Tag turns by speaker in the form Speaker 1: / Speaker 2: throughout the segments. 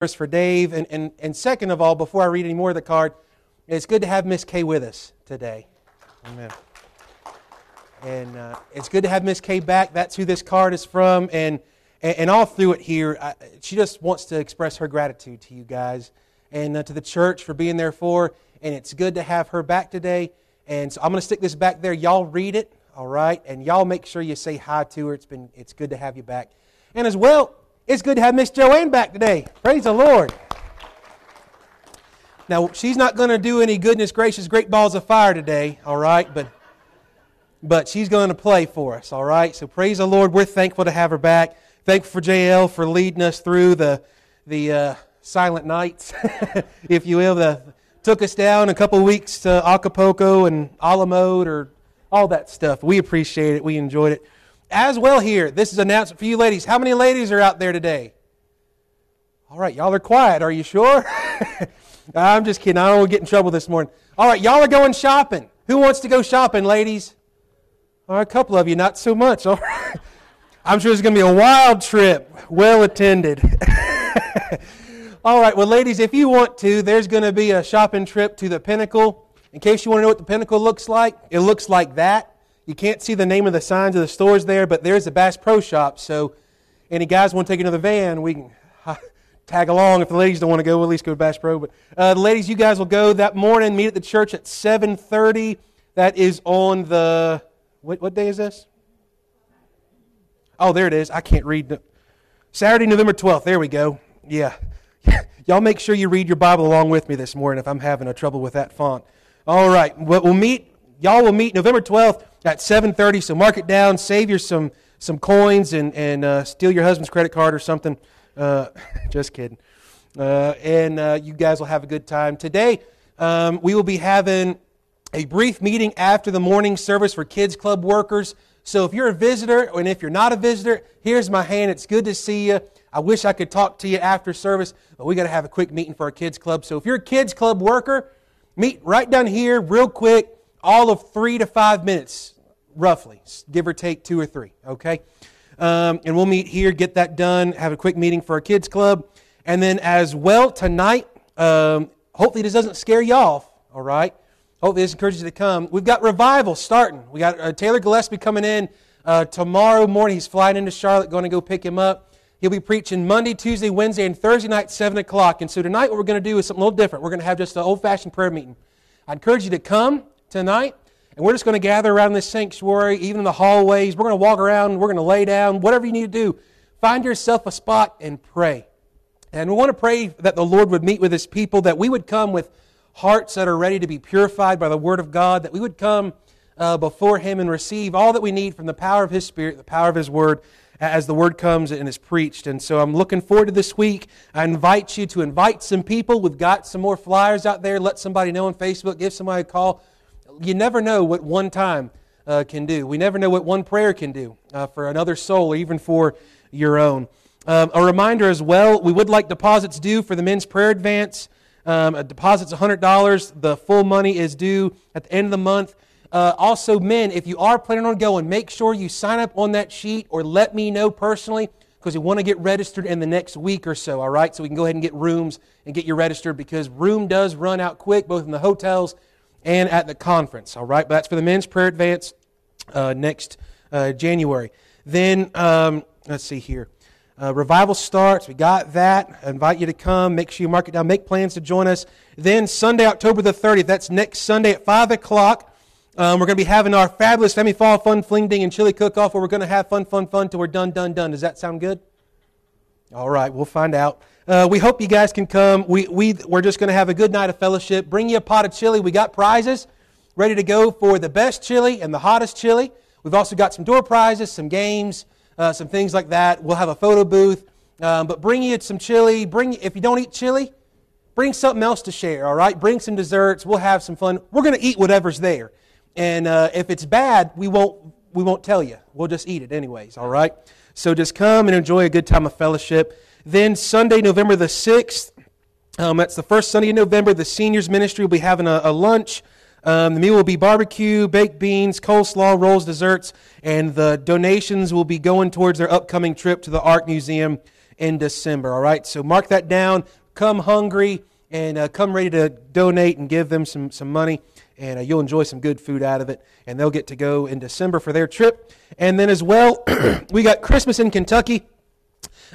Speaker 1: verse for Dave. And, and, and second of all, before I read any more of the card, it's good to have Miss Kay with us today. Amen. And uh, it's good to have Miss Kay back. That's who this card is from. And, and, and all through it here, I, she just wants to express her gratitude to you guys and uh, to the church for being there for. And it's good to have her back today. And so I'm going to stick this back there. Y'all read it, all right? And y'all make sure you say hi to her. It's been it's good to have you back. And as well, it's good to have Miss Joanne back today. Praise the Lord. Now, she's not going to do any goodness gracious great balls of fire today, all right? But, but she's going to play for us, all right? So praise the Lord. We're thankful to have her back. Thankful for JL for leading us through the, the uh, silent nights, if you will. The, took us down a couple weeks to Acapulco and Alamode or all that stuff. We appreciate it. We enjoyed it as well here. This is an announcement for you ladies. How many ladies are out there today? All right, y'all are quiet. Are you sure? I'm just kidding. I don't want to get in trouble this morning. All right, y'all are going shopping. Who wants to go shopping, ladies? All right, a couple of you, not so much. All right. I'm sure it's going to be a wild trip, well attended. All right, well, ladies, if you want to, there's going to be a shopping trip to the Pinnacle. In case you want to know what the Pinnacle looks like, it looks like that. You can't see the name of the signs of the stores there, but there's a Bass Pro Shop. So, any guys want to take another van? We can tag along. If the ladies don't want to go, we'll at least go to Bass Pro. But uh, the ladies, you guys will go that morning. Meet at the church at 7:30. That is on the what, what day is this? Oh, there it is. I can't read. Saturday, November 12th. There we go. Yeah. Y'all make sure you read your Bible along with me this morning if I'm having a trouble with that font. All right. We'll meet. Y'all will meet November 12th at 7.30, so mark it down, save your some, some coins and, and uh, steal your husband's credit card or something. Uh, just kidding. Uh, and uh, you guys will have a good time. Today, um, we will be having a brief meeting after the morning service for Kids Club workers. So if you're a visitor, and if you're not a visitor, here's my hand. It's good to see you. I wish I could talk to you after service, but we got to have a quick meeting for our kids club. So if you're a kids club worker, meet right down here real quick all of three to five minutes, roughly, give or take two or three, okay? Um, and we'll meet here, get that done, have a quick meeting for our kids club. And then as well, tonight, um, hopefully this doesn't scare you off, all right? Hopefully this encourages you to come. We've got revival starting. We got uh, Taylor Gillespie coming in uh, tomorrow morning. He's flying into Charlotte, going to go pick him up. He'll be preaching Monday, Tuesday, Wednesday, and Thursday night, 7 o'clock. And so tonight, what we're going to do is something a little different. We're going to have just an old fashioned prayer meeting. I encourage you to come tonight. And we're just going to gather around this sanctuary, even in the hallways. We're going to walk around. We're going to lay down. Whatever you need to do, find yourself a spot and pray. And we want to pray that the Lord would meet with His people, that we would come with hearts that are ready to be purified by the Word of God, that we would come uh, before Him and receive all that we need from the power of His Spirit, the power of His Word, as the Word comes and is preached. And so I'm looking forward to this week. I invite you to invite some people. We've got some more flyers out there. Let somebody know on Facebook, give somebody a call you never know what one time uh, can do. We never know what one prayer can do uh, for another soul or even for your own. Um, a reminder as well, we would like deposits due for the men's prayer advance. Um, a deposit's $100. The full money is due at the end of the month. Uh, also, men, if you are planning on going, make sure you sign up on that sheet or let me know personally because we want to get registered in the next week or so, all right? So we can go ahead and get rooms and get you registered because room does run out quick, both in the hotels and at the conference. All right, but that's for the men's prayer advance uh, next uh, January. Then um, let's see here. Uh, revival starts. We got that. I invite you to come. Make sure you mark it down. Make plans to join us. Then Sunday, October the 30th. That's next Sunday at 5 o'clock. Um, we're going to be having our fabulous Femi Fall Fun Fling Ding and Chili Cook Off where we're going to have fun, fun, fun till we're done, done, done. Does that sound good? All right, we'll find out. Uh, we hope you guys can come. We, we, we're just going to have a good night of fellowship. Bring you a pot of chili. We got prizes ready to go for the best chili and the hottest chili. We've also got some door prizes, some games, uh, some things like that. We'll have a photo booth. Um, but bring you some chili. Bring If you don't eat chili, bring something else to share, all right? Bring some desserts. We'll have some fun. We're going to eat whatever's there. And uh, if it's bad, we won't, we won't tell you. We'll just eat it anyways, all right? So just come and enjoy a good time of fellowship. Then Sunday, November the 6th, um, that's the first Sunday in November. The seniors ministry will be having a, a lunch. Um, the meal will be barbecue, baked beans, coleslaw, rolls, desserts, and the donations will be going towards their upcoming trip to the Art Museum in December. All right, so mark that down. Come hungry and uh, come ready to donate and give them some, some money, and uh, you'll enjoy some good food out of it. And they'll get to go in December for their trip. And then, as well, we got Christmas in Kentucky.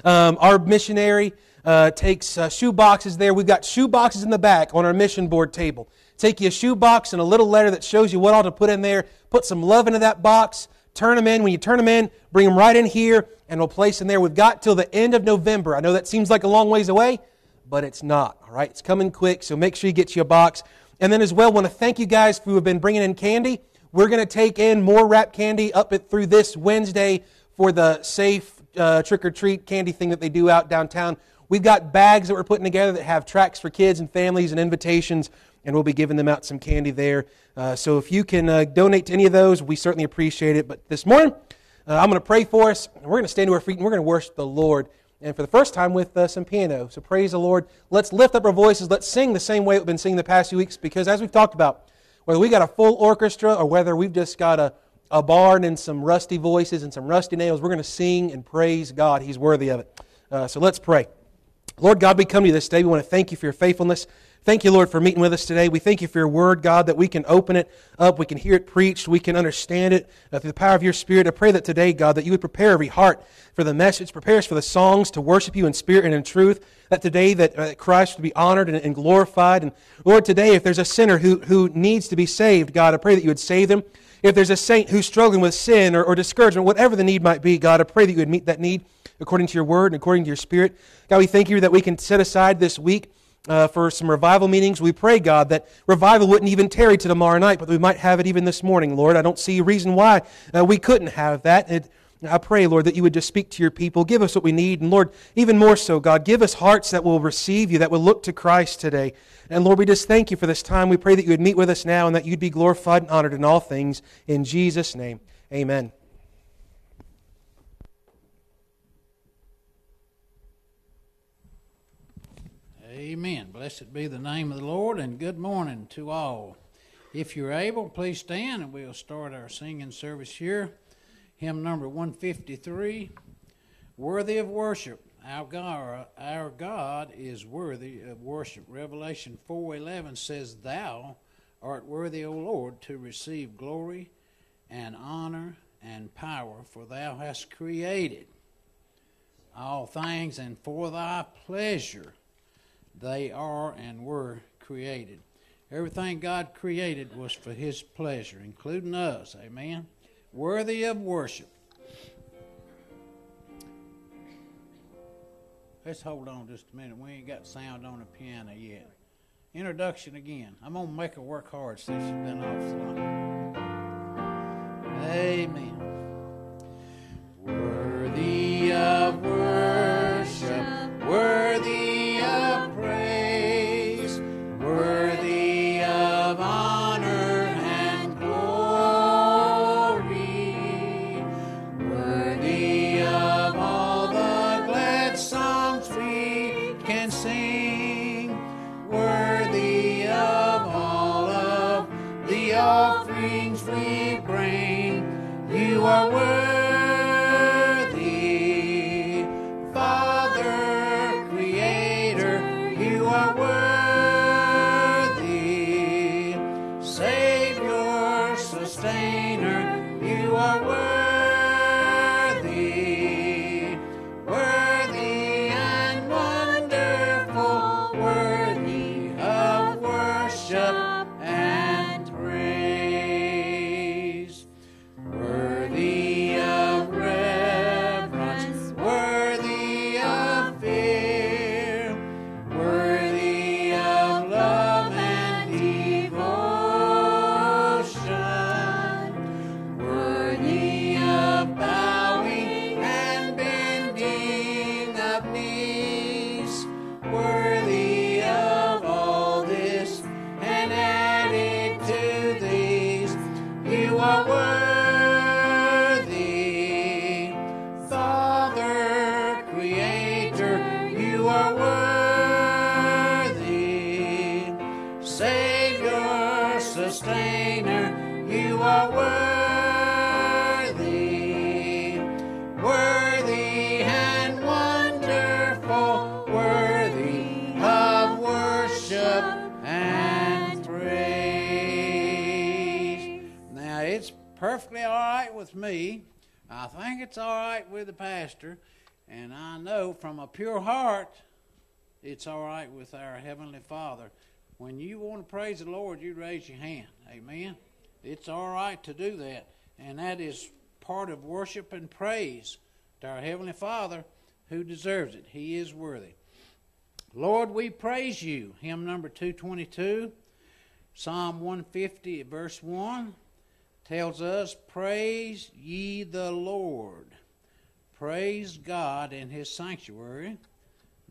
Speaker 1: Um, our missionary uh, takes uh, shoe boxes there. We've got shoe boxes in the back on our mission board table. Take you a shoe box and a little letter that shows you what all to put in there. Put some love into that box. Turn them in. When you turn them in, bring them right in here and we'll place them there. We've got till the end of November. I know that seems like a long ways away, but it's not. All right, it's coming quick, so make sure you get you a box. And then as well, want to thank you guys who have been bringing in candy. We're going to take in more wrap candy up it through this Wednesday for the safe uh, trick or treat candy thing that they do out downtown. We've got bags that we're putting together that have tracks for kids and families and invitations, and we'll be giving them out some candy there. Uh, so if you can uh, donate to any of those, we certainly appreciate it. But this morning, uh, I'm going to pray for us, and we're going to stand to our feet and we're going to worship the Lord. And for the first time with uh, some piano. So praise the Lord. Let's lift up our voices. Let's sing the same way we've been singing the past few weeks because, as we've talked about, whether we got a full orchestra or whether we've just got a a barn and some rusty voices and some rusty nails. We're going to sing and praise God. He's worthy of it. Uh, so let's pray. Lord God, we come to you this day. We want to thank you for your faithfulness. Thank you, Lord, for meeting with us today. We thank you for your word, God, that we can open it up, we can hear it preached, we can understand it uh, through the power of your spirit. I pray that today, God, that you would prepare every heart for the message, prepare us for the songs to worship you in spirit and in truth. That today, that uh, Christ would be honored and, and glorified. And Lord, today, if there's a sinner who, who needs to be saved, God, I pray that you would save them. If there's a saint who's struggling with sin or, or discouragement, whatever the need might be, God, I pray that you would meet that need according to your word and according to your spirit. God, we thank you that we can set aside this week uh, for some revival meetings. We pray, God, that revival wouldn't even tarry to tomorrow night, but we might have it even this morning, Lord. I don't see a reason why uh, we couldn't have that. It, I pray, Lord, that you would just speak to your people. Give us what we need. And Lord, even more so, God, give us hearts that will receive you, that will look to Christ today. And Lord, we just thank you for this time. We pray that you would meet with us now and that you'd be glorified and honored in all things. In Jesus' name, amen.
Speaker 2: Amen. Blessed be the name of the Lord, and good morning to all. If you're able, please stand and we'll start our singing service here hymn number 153 Worthy of Worship. Our God, our God is worthy of worship. Revelation 4:11 says, "Thou art worthy, O Lord, to receive glory and honor and power, for thou hast created all things, and for thy pleasure they are and were created." Everything God created was for his pleasure, including us. Amen worthy of worship. Let's hold on just a minute. We ain't got sound on the piano yet. Introduction again. I'm going to make her work hard since she's been off so Amen. with the pastor, and I know from a pure heart it's all right with our Heavenly Father. When you want to praise the Lord, you raise your hand. Amen. It's all right to do that. And that is part of worship and praise to our Heavenly Father who deserves it. He is worthy. Lord, we praise you. Hymn number 222, Psalm 150, verse 1 tells us, Praise ye the Lord praise God in his sanctuary. And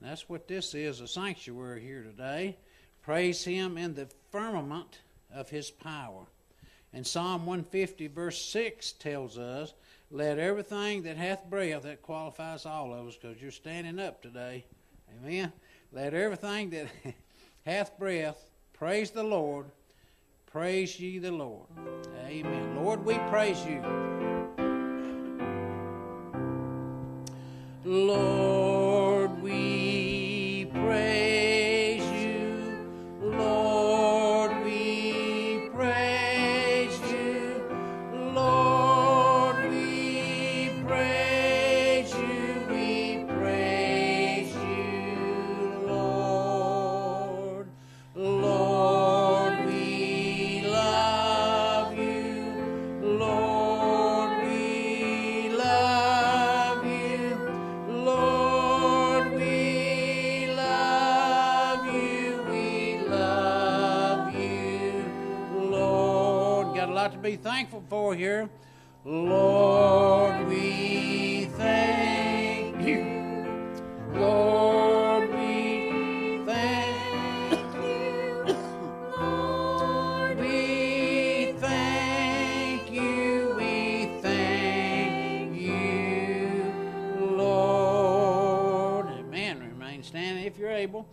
Speaker 2: that's what this is a sanctuary here today. Praise him in the firmament of his power. And Psalm 150, verse 6 tells us, Let everything that hath breath, that qualifies all of us because you're standing up today. Amen. Let everything that hath breath praise the Lord. Praise ye the Lord. Amen. Lord, we praise you. Lord. 4 here. Lord, we thank you. Lord, we thank you. Lord, we thank you. We thank you, Lord. Amen. Remain standing if you're able.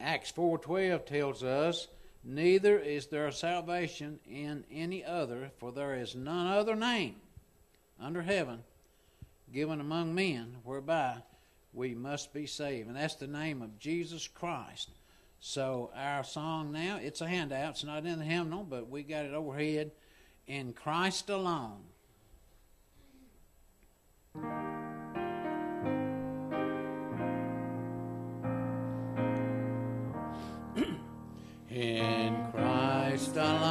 Speaker 2: Acts 4.12 tells us, neither is there salvation in any other, for there is none other name under heaven given among men whereby we must be saved. And that's the name of Jesus Christ. So our song now, it's a handout, it's not in the hymnal, but we got it overhead. In Christ alone. done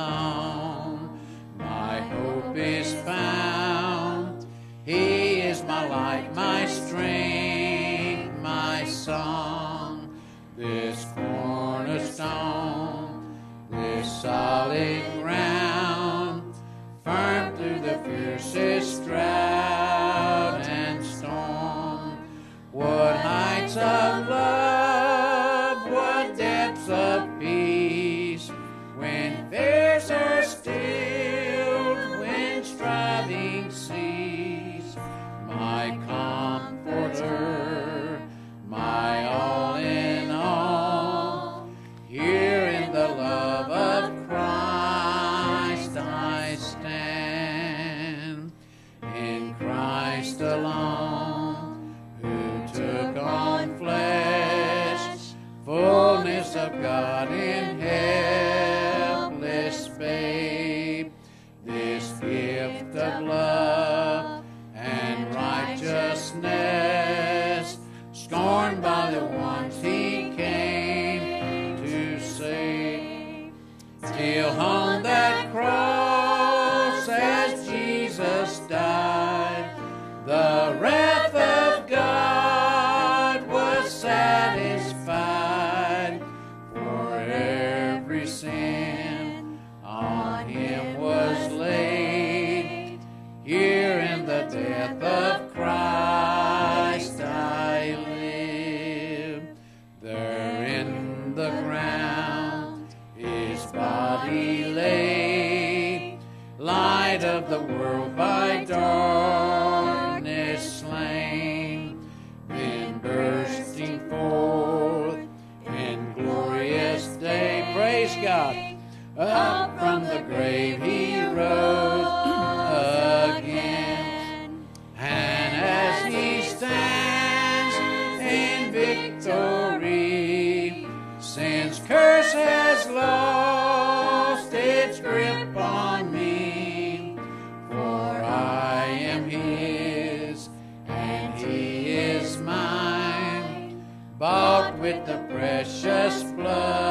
Speaker 2: precious blood.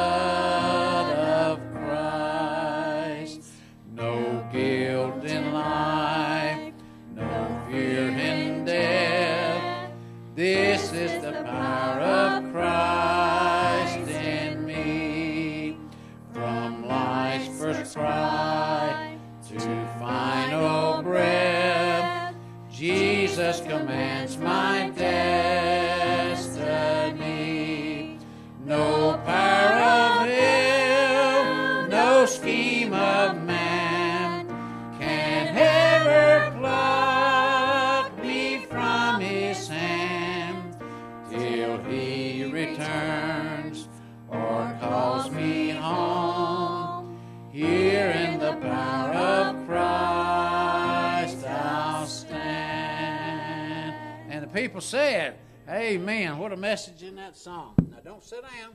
Speaker 2: people said, Amen. What a message in that song. Now, don't sit down.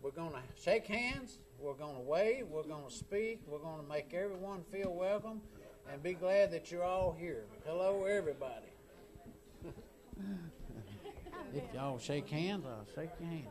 Speaker 2: We're going to shake hands. We're going to wave. We're going to speak. We're going to make everyone feel welcome and be glad that you're all here. Hello, everybody. if y'all shake hands, I'll shake your hand.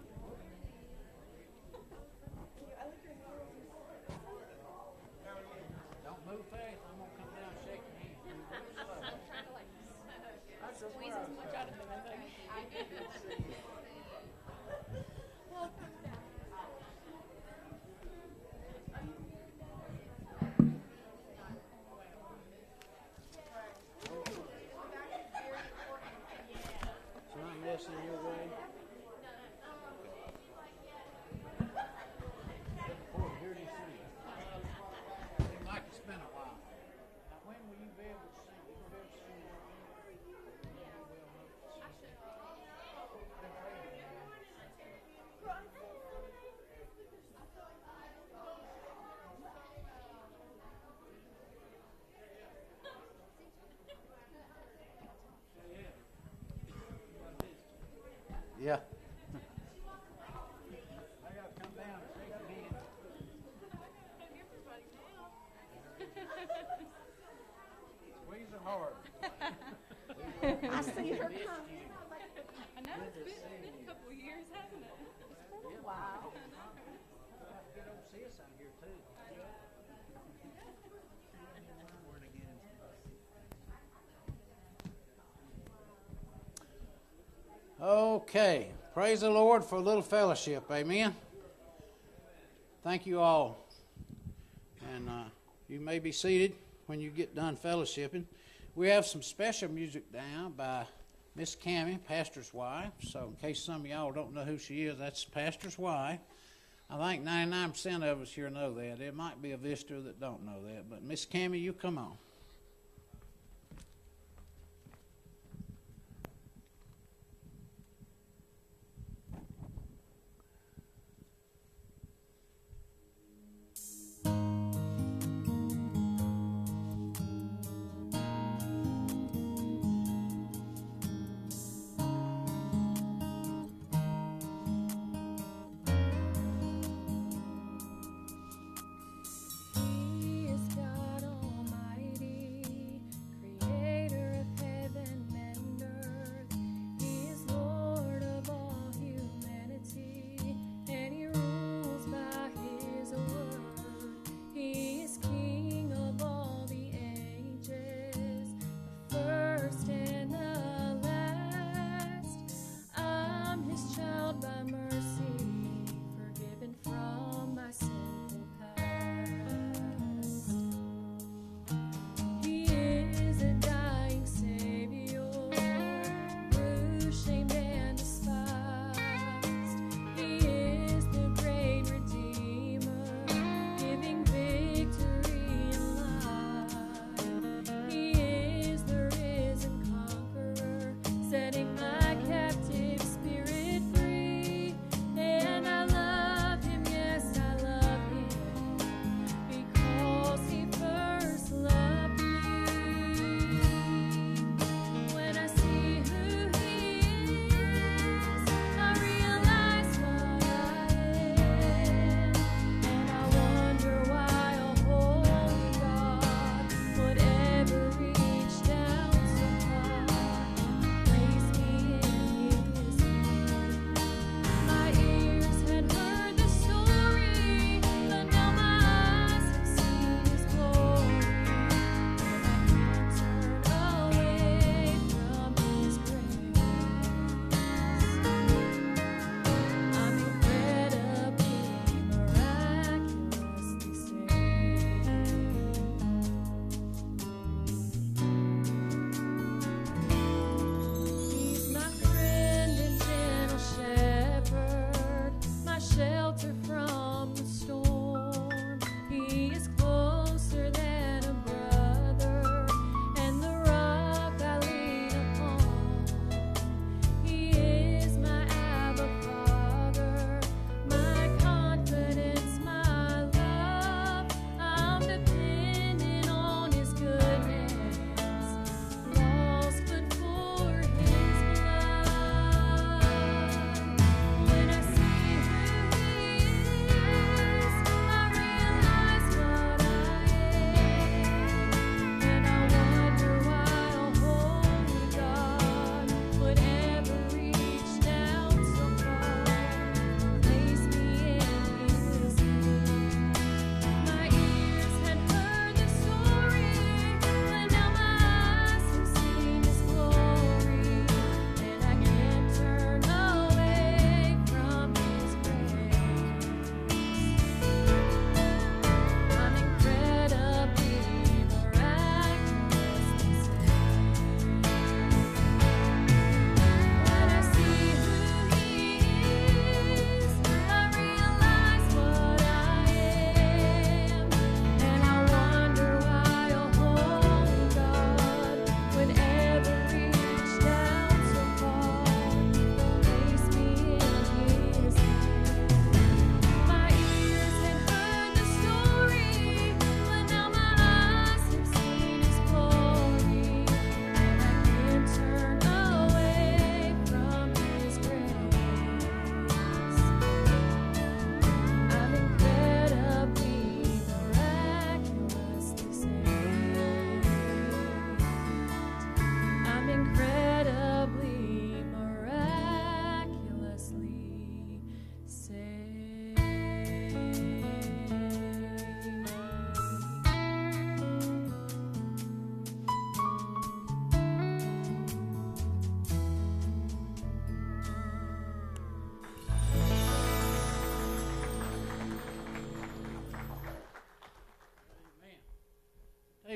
Speaker 2: Okay. Praise the Lord for a little fellowship. Amen. Thank you all. And uh, you may be seated when you get done fellowshipping. We have some special music down by Miss Cammy, pastor's wife. So, in case some of y'all don't know who she is, that's pastor's wife. I think 99% of us here know that. There might be a visitor that don't know that, but Miss Cammy, you come on.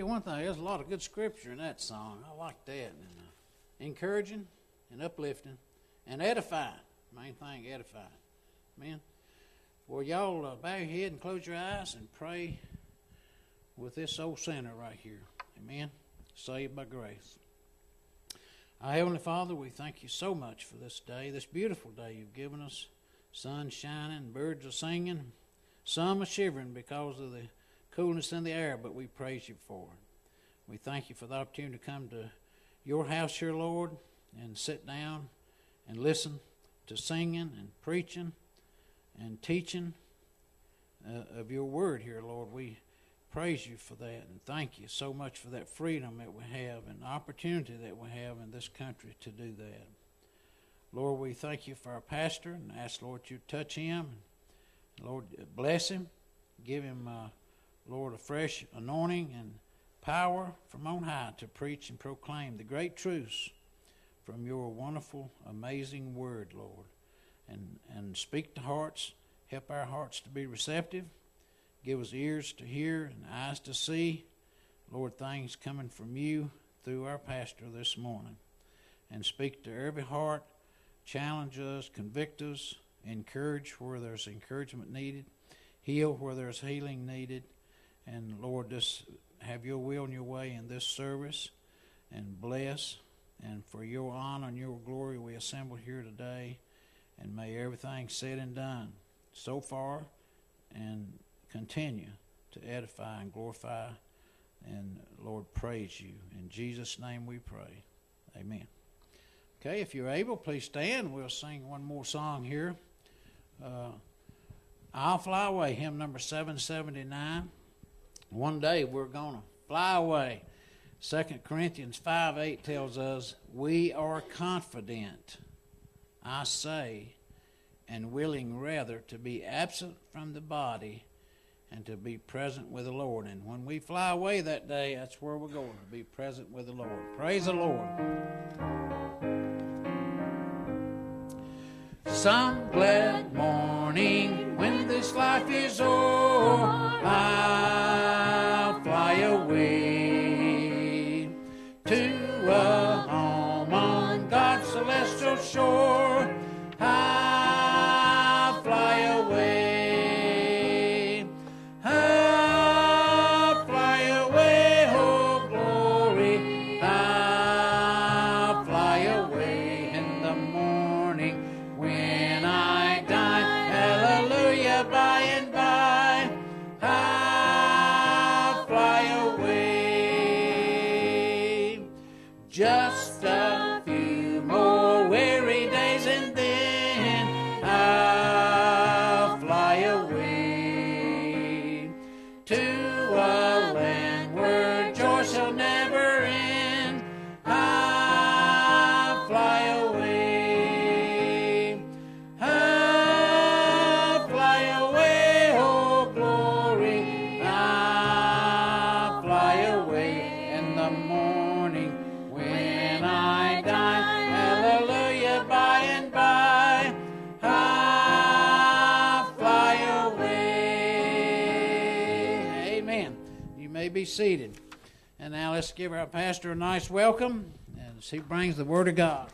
Speaker 2: one thing, there's a lot of good scripture in that song. I like that. And, uh, encouraging and uplifting and edifying. Main thing, edifying. Amen. Well, y'all uh, bow your head and close your eyes and pray with this old sinner right here. Amen. Saved by grace. Our Heavenly Father, we thank you so much for this day, this beautiful day you've given us. Sun shining, birds are singing, some are shivering because of the coolness in the air, but we praise you for it. We thank you for the opportunity to come to your house here, Lord, and sit down and listen to singing and preaching and teaching uh, of your word here, Lord. We praise you for that and thank you so much for that freedom that we have and opportunity that we have in this country to do that. Lord, we thank you for our pastor and ask, Lord, you touch him. Lord, bless him. Give him. Uh, Lord, a fresh anointing and power from on high to preach and proclaim the great truths from your wonderful, amazing word, Lord. And, and speak to hearts, help our hearts to be receptive, give us ears to hear and eyes to see, Lord, things coming from you through our pastor this morning. And speak to every heart, challenge us, convict us, encourage where there's encouragement needed, heal where there's healing needed and Lord, just have your will and your way in this service and bless. And for your honor and your glory, we assemble here today. And may everything said and done so far and continue to edify and glorify and, Lord, praise you. In Jesus' name we pray. Amen. Okay, if you're able, please stand. We'll sing one more song here. Uh, I'll Fly Away, hymn number 779. One day we're going to fly away. 2 Corinthians 5 8 tells us, We are confident, I say, and willing rather to be absent from the body and to be present with the Lord. And when we fly away that day, that's where we're going to be present with the Lord. Praise the Lord. Some glad morning when this life is o'er. I give our pastor a nice welcome as he brings the Word of God.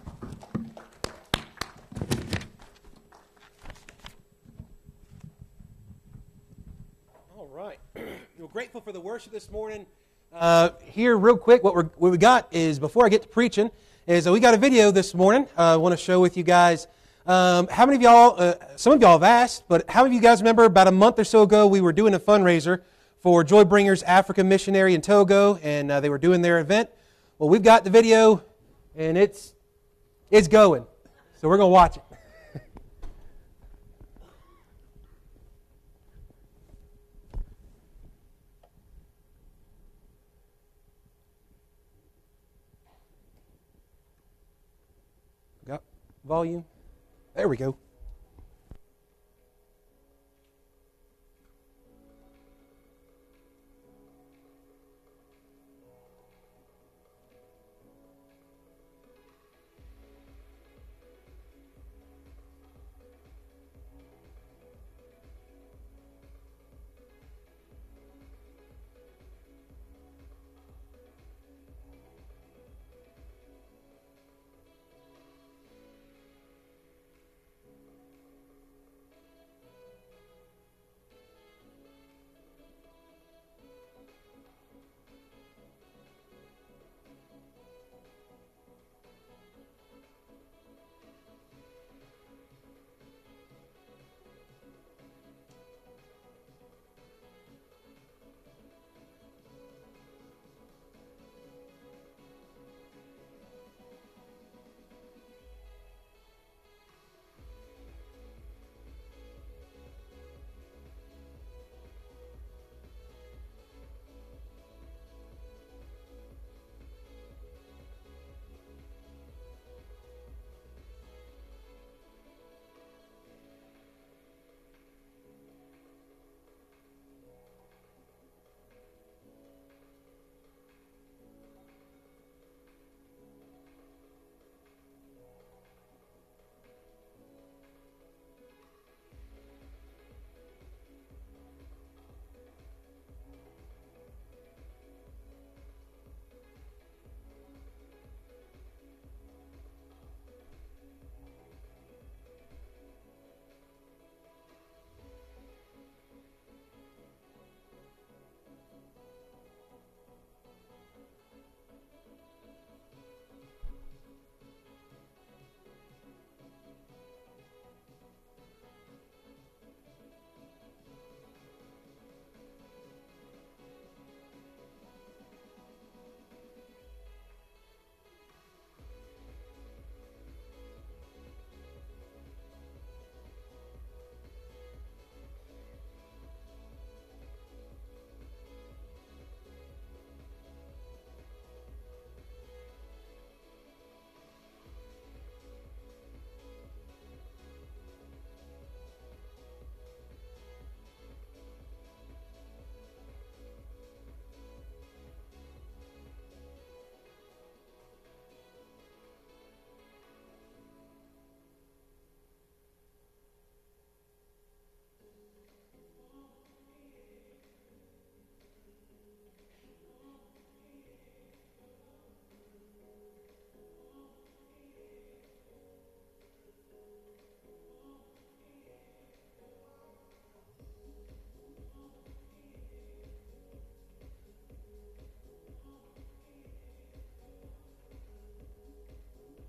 Speaker 1: All right. We're grateful for the worship this morning. Uh, here, real quick, what, what, we got is before I get to preaching, is uh, we got a video this morning. Uh, I want to show with you guys. Um, how many of y'all, uh, some of y'all have asked, but how many of you guys remember about a month or so ago we were doing a fundraiser? for Joy Bringers Africa Missionary in Togo, and uh, they were doing their event. Well, we've got the video, and it's it's going, so we're gonna watch it. got volume. There we go.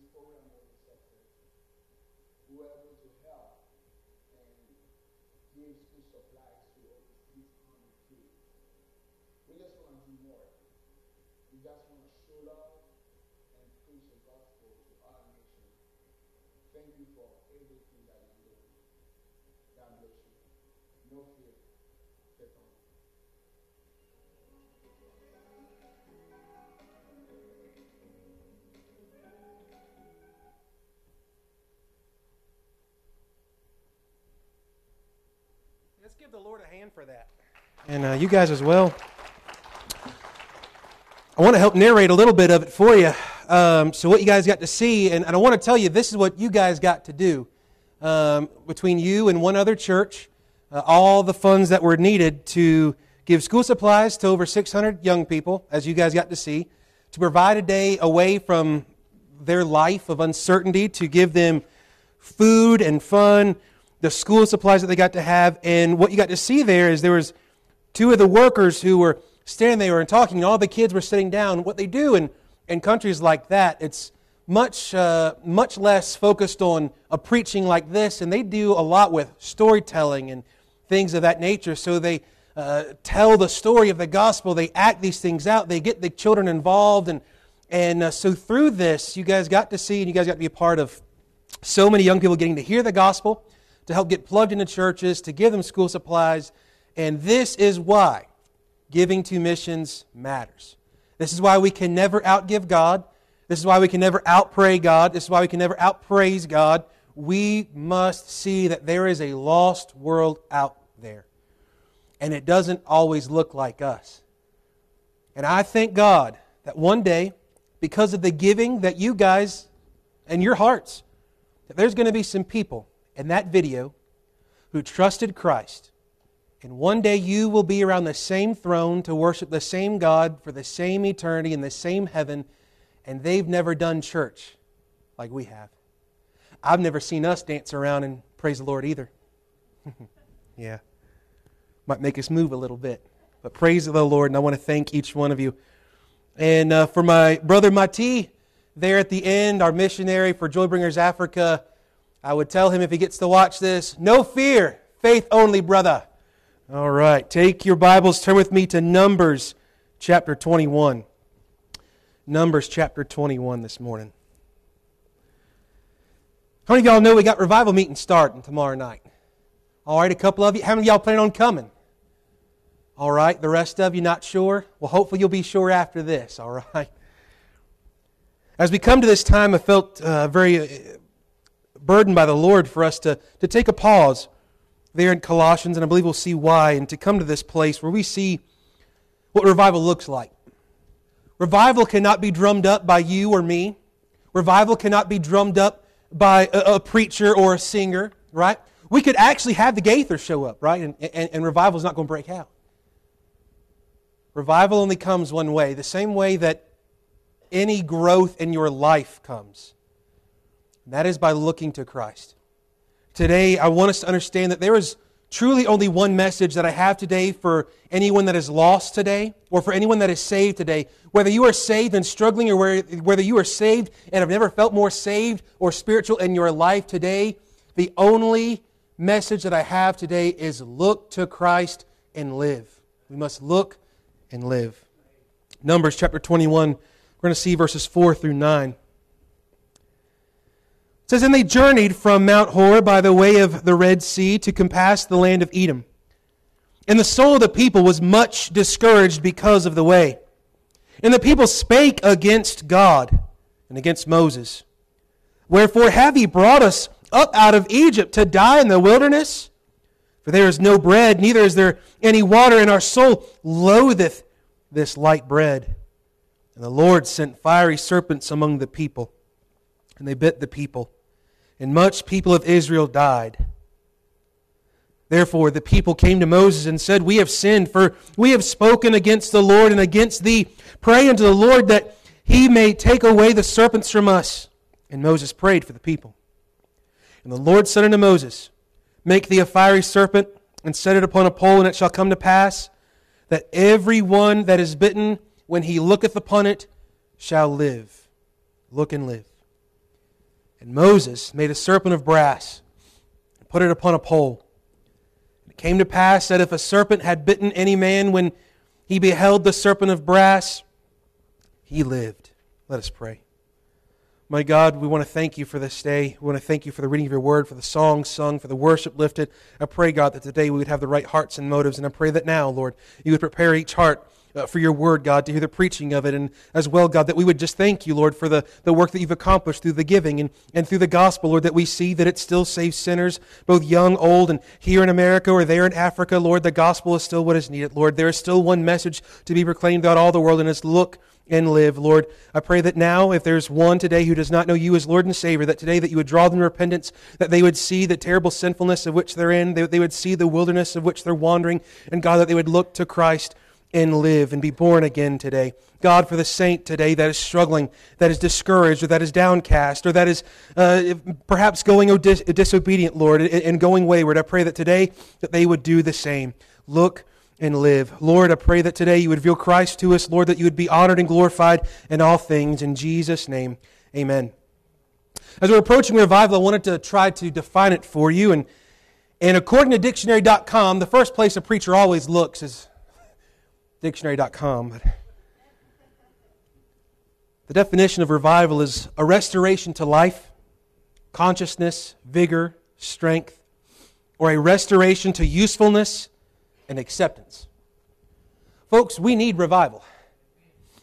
Speaker 1: this program was accepted, we were able to help and give school supplies to over 600 kids. We just want to do more. We just want to show love and preach the gospel to our nation. Thank you for everything that you do. God bless you. No fear. give the Lord a hand for that. And uh, you guys as well. I want to help narrate a little bit of it for you. Um, so, what you guys got to see, and, and, I want to tell you this is what you guys got to do um, between you and one other church, uh, all the funds that were needed to give school supplies to over 600 young people, as you guys got to see, to provide a day away from their life of uncertainty, to give them food and fun the school supplies that they got to have. And what you got to see there is there was two of the workers who were standing there and talking, and all the kids were sitting down. What they do in, in countries like that, it's much, uh, much less focused on a preaching like this, and they do a lot with storytelling and things of that nature. So they uh, tell the story of the gospel, they act these things out, they get the children involved. And, and uh, so through this, you guys got to see and you guys got to be a part of so many young people getting to hear the gospel to help get plugged into churches, to give them school supplies. And this is why giving to missions matters. This is why we can never outgive God. This is why we can never outpray God. This is why we can never outpraise God. We must see that there is a lost world out there. And it doesn't always look like us. And I thank God that one day, because of the giving that you guys and your hearts, that there's going to be some people in that video who trusted Christ. And one day you will be around the same throne to worship the same God for the same eternity in the same heaven, and they've never done church like we have. I've never seen us dance around and praise the Lord either. yeah. Might make us move a little bit. But praise the Lord, and I want to thank each one of you. And uh, for my brother Mati there at the end, our missionary for Joybringers Africa, I would tell him if he gets to watch this no fear, faith only, brother. All right, take your Bibles, turn with me to Numbers chapter 21. Numbers chapter 21 this morning. How many of y'all know we got revival meeting starting tomorrow night? All right, a couple of you. How many of y'all plan on coming? All right, the rest of you not sure? Well, hopefully you'll be sure after this, all right? As we come to this time, I felt uh, very burdened by the Lord for us to, to take a pause there in Colossians, and I believe we'll see why, and to come to this place where we see what revival looks like. Revival cannot be drummed up by you or me. Revival cannot be drummed up by a, a preacher or a singer, right? We could actually have the Gaithers show up, right? And, and, and revival is not going to break out. Revival only comes one way, the same way that any growth in your life comes. And that is by looking to Christ. Today, I want us to understand that there is truly only one message that I have today for anyone that is lost today or for anyone that is saved today. Whether you are saved and struggling or whether you are saved and have never felt more saved or spiritual in your life today, the only message that I have today is look to Christ and live. We must look and live. Numbers chapter 21, we're going to see verses 4 through 9. It says, And they journeyed from Mount Hor by the way of the Red Sea to compass the land of Edom. And the soul of the people was much discouraged because of the way. And the people spake against God and against Moses. Wherefore have ye brought us up out of Egypt to die in the wilderness? For there is no bread, neither is there any water, and our soul loatheth this light bread. And the Lord sent fiery serpents among the people, and they bit the people and much people of Israel died. Therefore, the people came to Moses and said, We have sinned, for we have spoken against the Lord and against thee. Pray unto the Lord that he may take away the serpents from us. And Moses prayed for the people. And the Lord said unto Moses, Make thee a fiery serpent, and set it upon a pole, and it shall come to pass that every one that is bitten, when he looketh upon it, shall live. Look and live. And Moses made a serpent of brass and put it upon a pole. it came to pass that if a serpent had bitten any man when he beheld the serpent of brass, he lived. Let us pray. My God, we want to thank you for this day. We want to thank you for the reading of your word, for the songs sung, for the worship lifted. I pray, God, that today we would have the right hearts and motives. And I pray that now, Lord, you would prepare each heart uh, for your word, God, to hear the preaching of it, and as well, God, that we would just thank you, Lord, for the, the work that you've accomplished through the giving and, and through the gospel, Lord, that we see that it still saves sinners, both young, old, and here in America or there in Africa, Lord, the gospel is still what is needed, Lord. There is still one message to be proclaimed throughout all the world, and it's look and live, Lord. I pray that now, if there's one today who does not know you as Lord and Savior, that today that you would draw them to repentance, that they would see the terrible sinfulness of which they're in, that they would see the wilderness of which they're wandering, and God, that they would look to Christ and live and be born again today. God, for the saint today that is struggling, that is discouraged, or that is downcast, or that is uh, perhaps going dis- disobedient, Lord, and going wayward, I pray that today that they would do the same. Look and live. Lord, I pray that today you would reveal Christ to us, Lord, that you would be honored and glorified in all things. In Jesus' name, amen. As we're approaching revival, I wanted to try to define it for you. And, and according to dictionary.com, the first place a preacher always looks is dictionary.com. The definition of revival is a restoration to life, consciousness, vigor, strength, or a restoration to usefulness and acceptance. Folks, we need revival.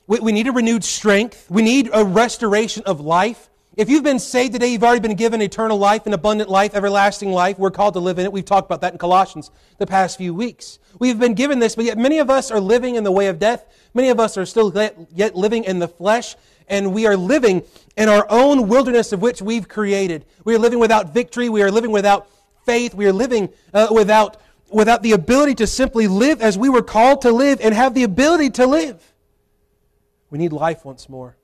Speaker 1: We, we need a renewed strength. We need a restoration of life. If you've been saved today, you've already been given eternal life and abundant life, everlasting life. We're called to live in it. We've talked about that in Colossians the past few weeks. We've been given this, but yet many of us are living in the way of death. Many of us are still yet living in the flesh, and we are living in our own wilderness of which we've created. We are living without victory. We are living without faith. We are living uh, without, without the ability to simply live as we were called to live and have the ability to live. We need life once more.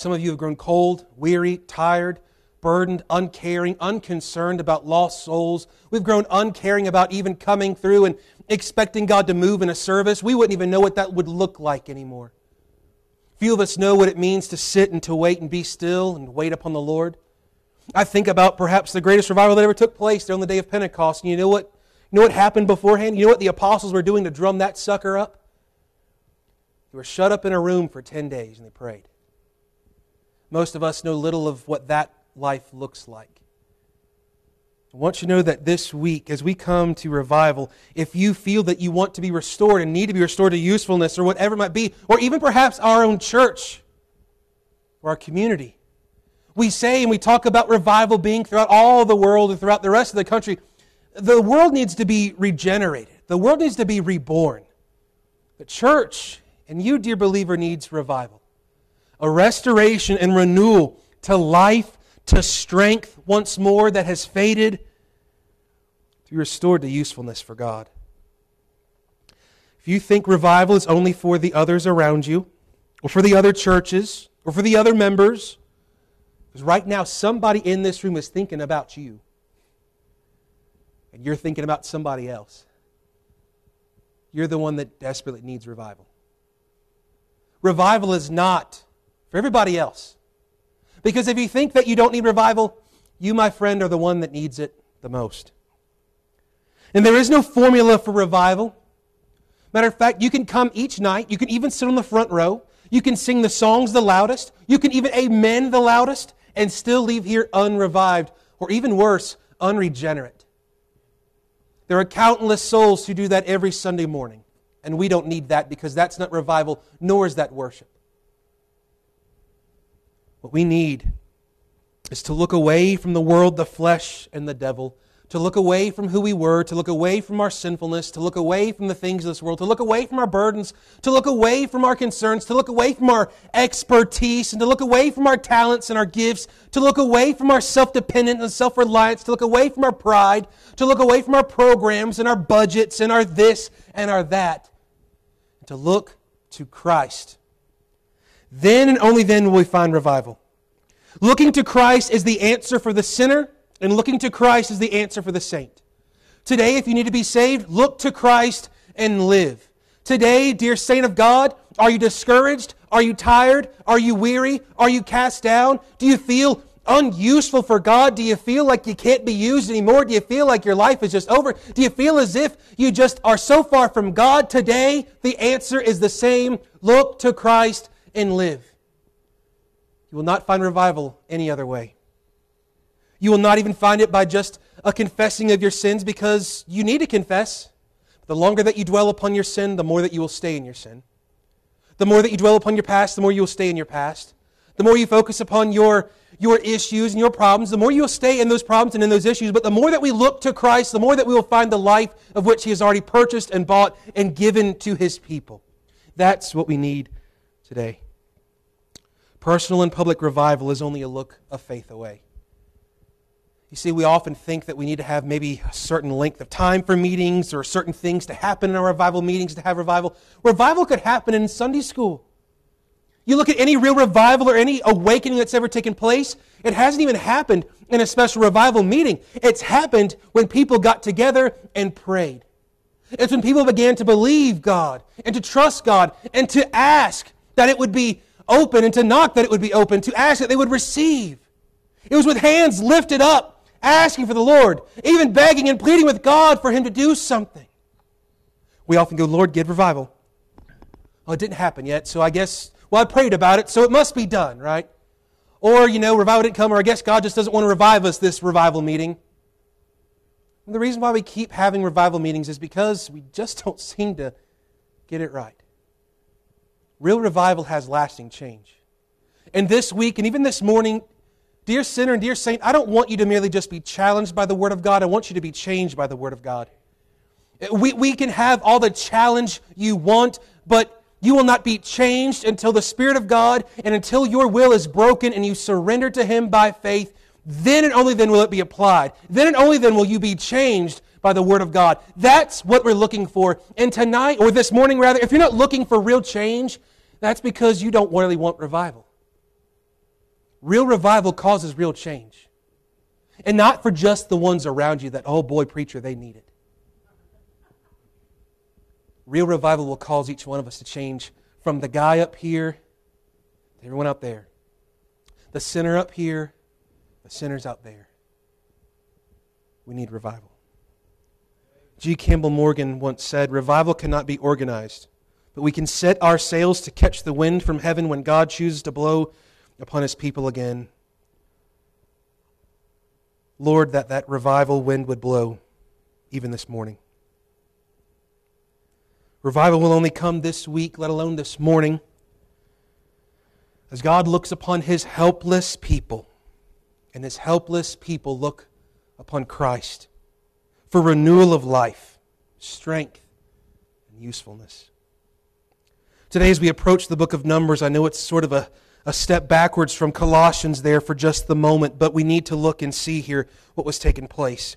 Speaker 1: Some of you have grown cold, weary, tired, burdened, uncaring, unconcerned about lost souls. We've grown uncaring about even coming through and expecting God to move in a service. We wouldn't even know what that would look like anymore. Few of us know what it means to sit and to wait and be still and wait upon the Lord. I think about perhaps the greatest revival that ever took place there on the day of Pentecost. And you know what? You know what happened beforehand? You know what the apostles were doing to drum that sucker up? They were shut up in a room for 10 days and they prayed most of us know little of what that life looks like. I want you to know that this week, as we come to revival, if you feel that you want to be restored and need to be restored to usefulness or whatever it might be, or even perhaps our own church or our community, we say and we talk about revival being throughout all the world and throughout the rest of the country. The world needs to be regenerated, the world needs to be reborn. The church and you, dear believer, needs revival a restoration and renewal to life, to strength once more that has faded, to be restored to usefulness for God. If you think revival is only for the others around you, or for the other churches, or for the other members, because right now somebody in this room is thinking about you, and you're thinking about somebody else, you're the one that desperately needs revival. Revival is not for everybody else. Because if you think that you don't need revival, you, my friend, are the one that needs it the most. And there is no formula for revival. Matter of fact, you can come each night. You can even sit on the front row. You can sing the songs the loudest. You can even amen the loudest and still leave here unrevived, or even worse, unregenerate. There are countless souls who do that every Sunday morning. And we don't need that because that's not revival, nor is that worship. What we need is to look away from the world, the flesh, and the devil, to look away from who we were, to look away from our sinfulness, to look away from the things of this world, to look away from our burdens, to look away from our concerns, to look away from our expertise, and to look away from our talents and our gifts, to look away from our self dependence and self reliance, to look away from our pride, to look away from our programs and our budgets and our this and our that, and to look to Christ then and only then will we find revival. Looking to Christ is the answer for the sinner, and looking to Christ is the answer for the saint. Today, if you need to be saved, look to Christ and live. Today, dear saint of God, are you discouraged? Are you tired? Are you weary? Are you cast down? Do you feel unuseful for God? Do you feel like you can't be used anymore? Do you feel like your life is just over? Do you feel as if you just are so far from God today? The answer is the same. Look to Christ and live. You will not find revival any other way. You will not even find it by just a confessing of your sins because you need to confess. The longer that you dwell upon your sin, the more that you will stay in your sin. The more that you dwell upon your past, the more you will stay in your past. The more you focus upon your, your issues and your problems, the more you will stay in those problems and in those issues. But the more that we look to Christ, the more that we will find the life of which He has already purchased and bought and given to His people. That's what we need today. Personal and public revival is only a look of faith away. You see, we often think that we need to have maybe a certain length of time for meetings or certain things to happen in our revival meetings to have revival. Revival could happen in Sunday school. You look at any real revival or any awakening that's ever taken place, it hasn't even happened in a special revival meeting. It's happened when people got together and prayed. It's when people began to believe God and to trust God and to ask that it would be open, and to knock that it would be open, to ask that they would receive. It was with hands lifted up, asking for the Lord, even begging and pleading with God for Him to do something. We often go, Lord, give revival. Well, oh, it didn't happen yet, so I guess, well, I prayed about it, so it must be done, right? Or, you know, revival didn't come, or I guess God just doesn't want to revive us this revival meeting. And the reason why we keep having revival meetings is because we just don't seem to get it right. Real revival has lasting change. And this week, and even this morning, dear sinner and dear saint, I don't want you to merely just be challenged by the Word of God. I want you to be changed by the Word of God. We, we can have all the challenge you want, but you will not be changed until the Spirit of God and until your will is broken and you surrender to Him by faith. Then and only then will it be applied. Then and only then will you be changed by the Word of God. That's what we're looking for. And tonight, or this morning rather, if you're not looking for real change, that's because you don't really want revival. Real revival causes real change. And not for just the ones around you that, oh boy, preacher, they need it. Real revival will cause each one of us to change from the guy up here to everyone out there, the sinner up here, the sinners out there. We need revival. G. Campbell Morgan once said, Revival cannot be organized, but we can set our sails to catch the wind from heaven when God chooses to blow upon his people again. Lord, that that revival wind would blow even this morning. Revival will only come this week, let alone this morning. As God looks upon his helpless people, and his helpless people look upon Christ for renewal of life, strength, and usefulness. Today, as we approach the book of Numbers, I know it's sort of a, a step backwards from Colossians there for just the moment, but we need to look and see here what was taking place.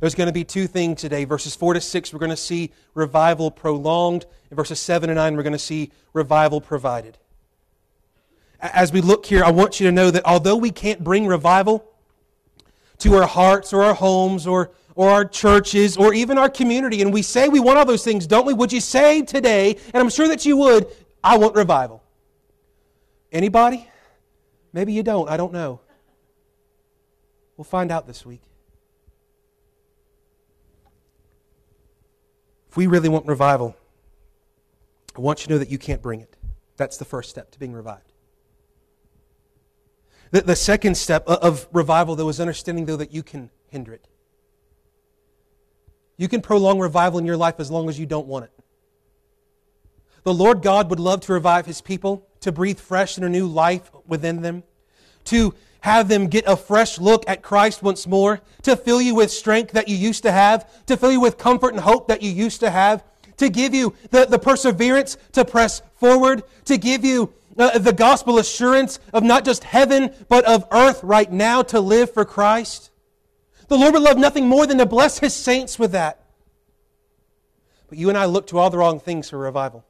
Speaker 1: There's going to be two things today. Verses 4 to 6, we're going to see revival prolonged. In verses 7 and 9, we're going to see revival provided. As we look here, I want you to know that although we can't bring revival, to our hearts or our homes or, or our churches or even our community. And we say we want all those things, don't we? Would you say today, and I'm sure that you would, I want revival? Anybody? Maybe you don't. I don't know. We'll find out this week. If we really want revival, I want you to know that you can't bring it. That's the first step to being revived. The, the second step of revival, though, is understanding, though, that you can hinder it. You can prolong revival in your life as long as you don't want it. The Lord God would love to revive his people, to breathe fresh and renew life within them, to have them get a fresh look at Christ once more, to fill you with strength that you used to have, to fill you with comfort and hope that you used to have, to give you the, the perseverance to press forward, to give you uh, the gospel assurance of not just heaven, but of earth right now to live for Christ. The Lord would love nothing more than to bless his saints with that. But you and I look to all the wrong things for revival.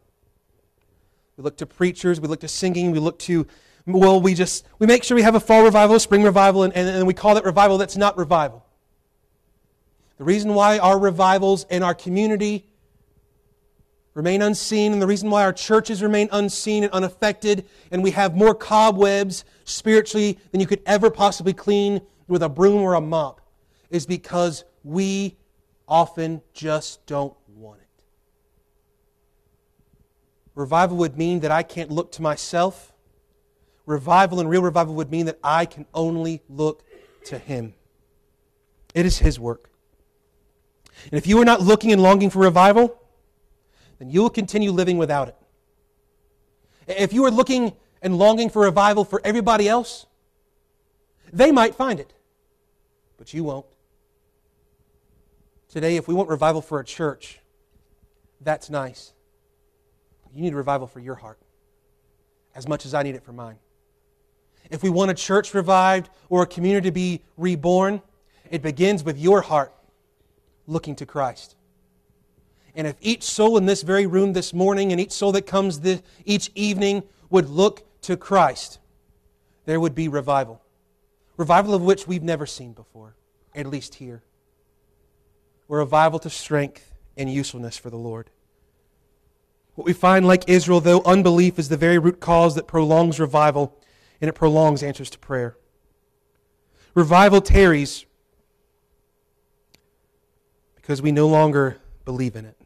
Speaker 1: We look to preachers, we look to singing, we look to, well, we just, we make sure we have a fall revival, spring revival, and, and, and we call that revival that's not revival. The reason why our revivals in our community remain unseen, and the reason why our churches remain unseen and unaffected, and we have more cobwebs spiritually than you could ever possibly clean with a broom or a mop, is because we often just don't want it. Revival would mean that I can't look to myself. Revival and real revival would mean that I can only look to Him. It is His work. And if you are not looking and longing for revival, then you will continue living without it. If you are looking and longing for revival for everybody else, they might find it, but you won't. Today, if we want revival for a church, that's nice. You need revival for your heart as much as I need it for mine. If we want a church revived or a community to be reborn, it begins with your heart looking to Christ. And if each soul in this very room this morning and each soul that comes this, each evening would look to Christ, there would be revival. Revival of which we've never seen before, at least here. A revival to strength and usefulness for the Lord. What we find, like Israel, though, unbelief is the very root cause that prolongs revival and it prolongs answers to prayer. Revival tarries because we no longer believe in it.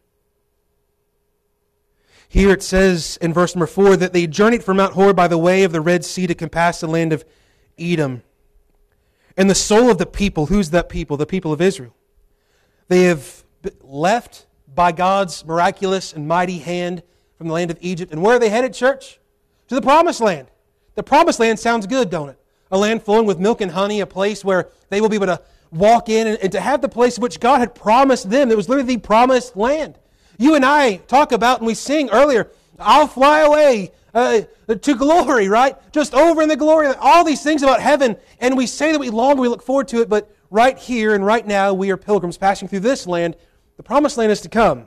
Speaker 1: Here it says in verse number 4 that they journeyed from Mount Hor by the way of the Red Sea to compass the land of Edom. And the soul of the people, who's that people? The people of Israel. They have left by God's miraculous and mighty hand from the land of Egypt. And where are they headed, church? To the promised land. The promised land sounds good, don't it? A land flowing with milk and honey, a place where they will be able to walk in and, and to have the place which God had promised them. It was literally the promised land. You and I talk about and we sing earlier, I'll fly away uh, to glory, right? Just over in the glory, all these things about heaven, and we say that we long, we look forward to it, but right here and right now we are pilgrims passing through this land. The promised land is to come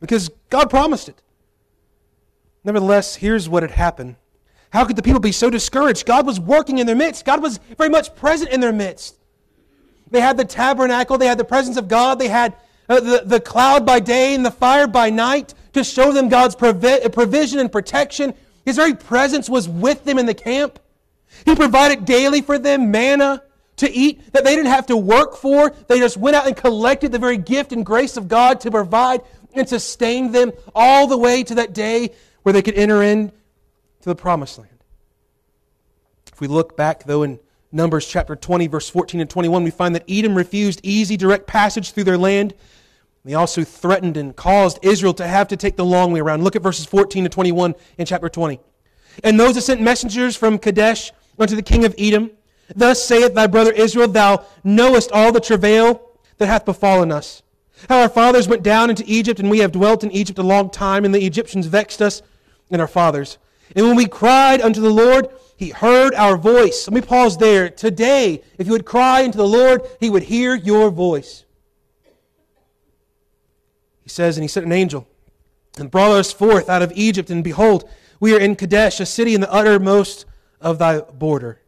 Speaker 1: because God promised it. Nevertheless, here's what had happened. How could the people be so discouraged? God was working in their midst. God was very much present in their midst. They had the tabernacle, they had the presence of God, they had uh, the, the cloud by day and the fire by night to show them God's provi- uh, provision and protection. His very presence was with them in the camp. He provided daily for them manna to eat that they didn't have to work for. They just went out and collected the very gift and grace of God to provide and sustain them all the way to that day where they could enter into the promised land. If we look back, though, in Numbers chapter 20, verse 14 and 21, we find that Edom refused easy, direct passage through their land. They also threatened and caused Israel to have to take the long way around. Look at verses 14 to 21 in chapter 20. And those that sent messengers from Kadesh unto the king of Edom, Thus saith thy brother Israel, Thou knowest all the travail that hath befallen us. How our fathers went down into Egypt, and we have dwelt in Egypt a long time, and the Egyptians vexed us and our fathers. And when we cried unto the Lord, he heard our voice. Let me pause there. Today, if you would cry unto the Lord, he would hear your voice he says, And he sent an angel and brought us forth out of Egypt. And behold, we are in Kadesh, a city in the uttermost of thy border.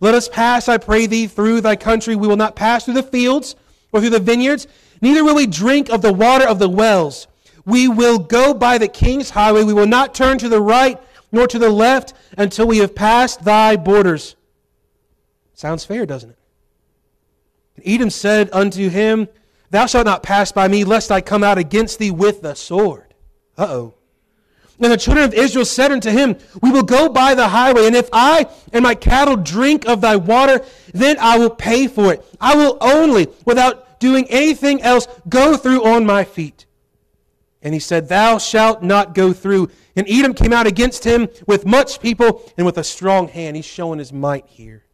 Speaker 1: Let us pass, I pray thee, through thy country. We will not pass through the fields or through the vineyards, neither will we drink of the water of the wells. We will go by the king's highway. We will not turn to the right nor to the left until we have passed thy borders. Sounds fair, doesn't it? And Edom said unto him, Thou shalt not pass by me, lest I come out against thee with the sword. Uh oh. And the children of Israel said unto him, We will go by the highway, and if I and my cattle drink of thy water, then I will pay for it. I will only, without doing anything else, go through on my feet. And he said, Thou shalt not go through. And Edom came out against him with much people and with a strong hand. He's showing his might here.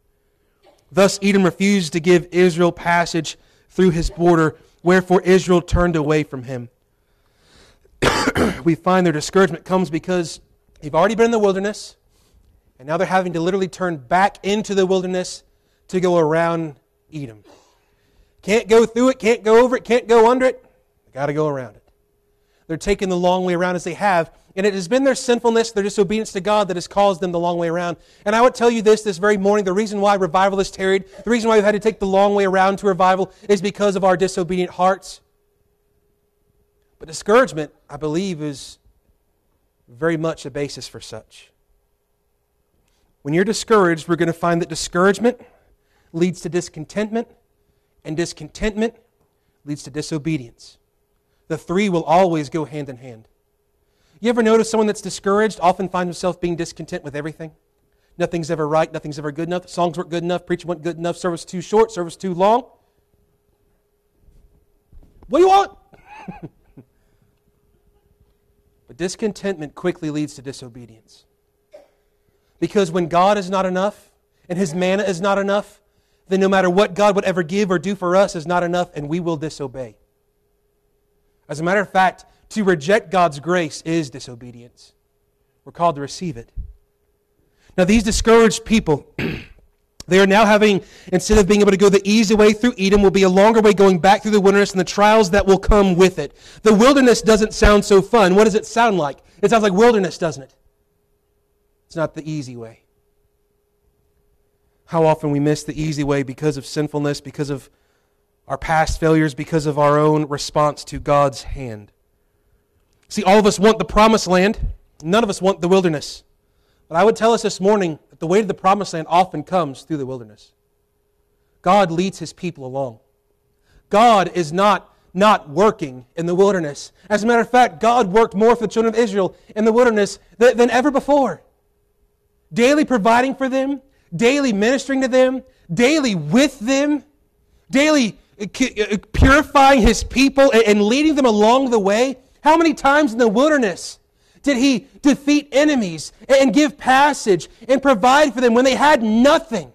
Speaker 1: Thus, Edom refused to give Israel passage through his border Wherefore Israel turned away from him. we find their discouragement comes because they've already been in the wilderness, and now they're having to literally turn back into the wilderness to go around Edom. Can't go through it, can't go over it, can't go under it. Got to go around it. They're taking the long way around as they have and it has been their sinfulness, their disobedience to God that has caused them the long way around. And I would tell you this this very morning the reason why revival is tarried, the reason why we've had to take the long way around to revival is because of our disobedient hearts. But discouragement, I believe, is very much a basis for such. When you're discouraged, we're going to find that discouragement leads to discontentment, and discontentment leads to disobedience. The three will always go hand in hand. You ever notice someone that's discouraged often finds himself being discontent with everything? Nothing's ever right, nothing's ever good enough, songs weren't good enough, preaching wasn't good enough, service too short, service too long. What do you want? but discontentment quickly leads to disobedience. Because when God is not enough and his manna is not enough, then no matter what God would ever give or do for us is not enough, and we will disobey. As a matter of fact, to reject God's grace is disobedience. We're called to receive it. Now, these discouraged people, they are now having, instead of being able to go the easy way through Edom, will be a longer way going back through the wilderness and the trials that will come with it. The wilderness doesn't sound so fun. What does it sound like? It sounds like wilderness, doesn't it? It's not the easy way. How often we miss the easy way because of sinfulness, because of our past failures, because of our own response to God's hand. See, all of us want the promised land, none of us want the wilderness. But I would tell us this morning that the way to the promised land often comes through the wilderness. God leads his people along. God is not not working in the wilderness. As a matter of fact, God worked more for the children of Israel in the wilderness than, than ever before. Daily providing for them, daily ministering to them, daily with them, daily uh, uh, purifying his people and leading them along the way how many times in the wilderness did he defeat enemies and give passage and provide for them when they had nothing?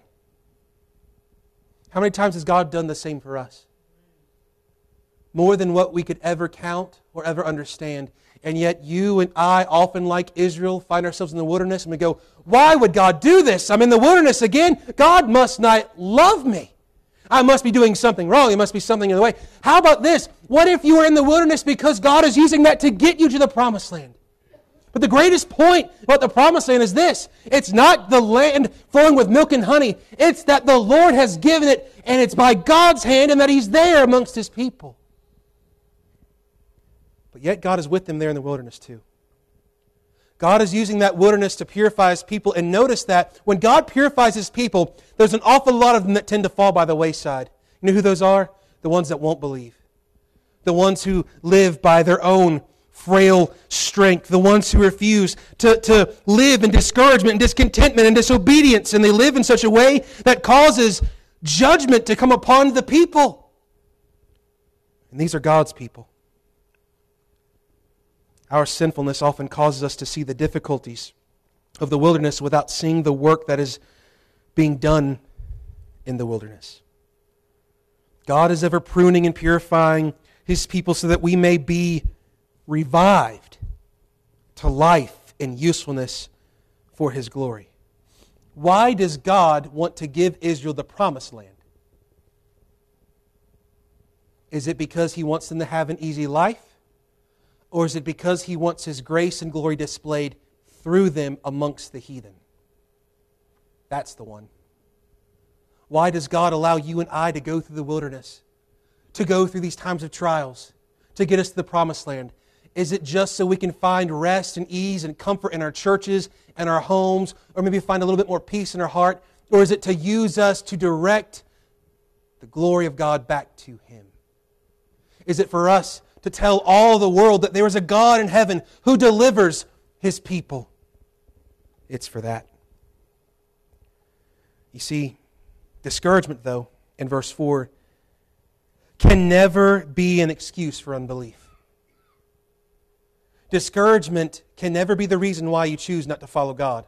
Speaker 1: How many times has God done the same for us? More than what we could ever count or ever understand. And yet, you and I, often like Israel, find ourselves in the wilderness and we go, Why would God do this? I'm in the wilderness again. God must not love me. I must be doing something wrong. There must be something in the way. How about this? What if you were in the wilderness because God is using that to get you to the promised land? But the greatest point about the promised land is this it's not the land flowing with milk and honey, it's that the Lord has given it, and it's by God's hand, and that He's there amongst His people. But yet, God is with them there in the wilderness, too. God is using that wilderness to purify his people. And notice that when God purifies his people, there's an awful lot of them that tend to fall by the wayside. You know who those are? The ones that won't believe, the ones who live by their own frail strength, the ones who refuse to, to live in discouragement and discontentment and disobedience. And they live in such a way that causes judgment to come upon the people. And these are God's people. Our sinfulness often causes us to see the difficulties of the wilderness without seeing the work that is being done in the wilderness. God is ever pruning and purifying his people so that we may be revived to life and usefulness for his glory. Why does God want to give Israel the promised land? Is it because he wants them to have an easy life? Or is it because he wants his grace and glory displayed through them amongst the heathen? That's the one. Why does God allow you and I to go through the wilderness, to go through these times of trials, to get us to the promised land? Is it just so we can find rest and ease and comfort in our churches and our homes, or maybe find a little bit more peace in our heart? Or is it to use us to direct the glory of God back to Him? Is it for us to tell all the world that there is a God in heaven who delivers his people. It's for that. You see, discouragement, though, in verse 4, can never be an excuse for unbelief. Discouragement can never be the reason why you choose not to follow God.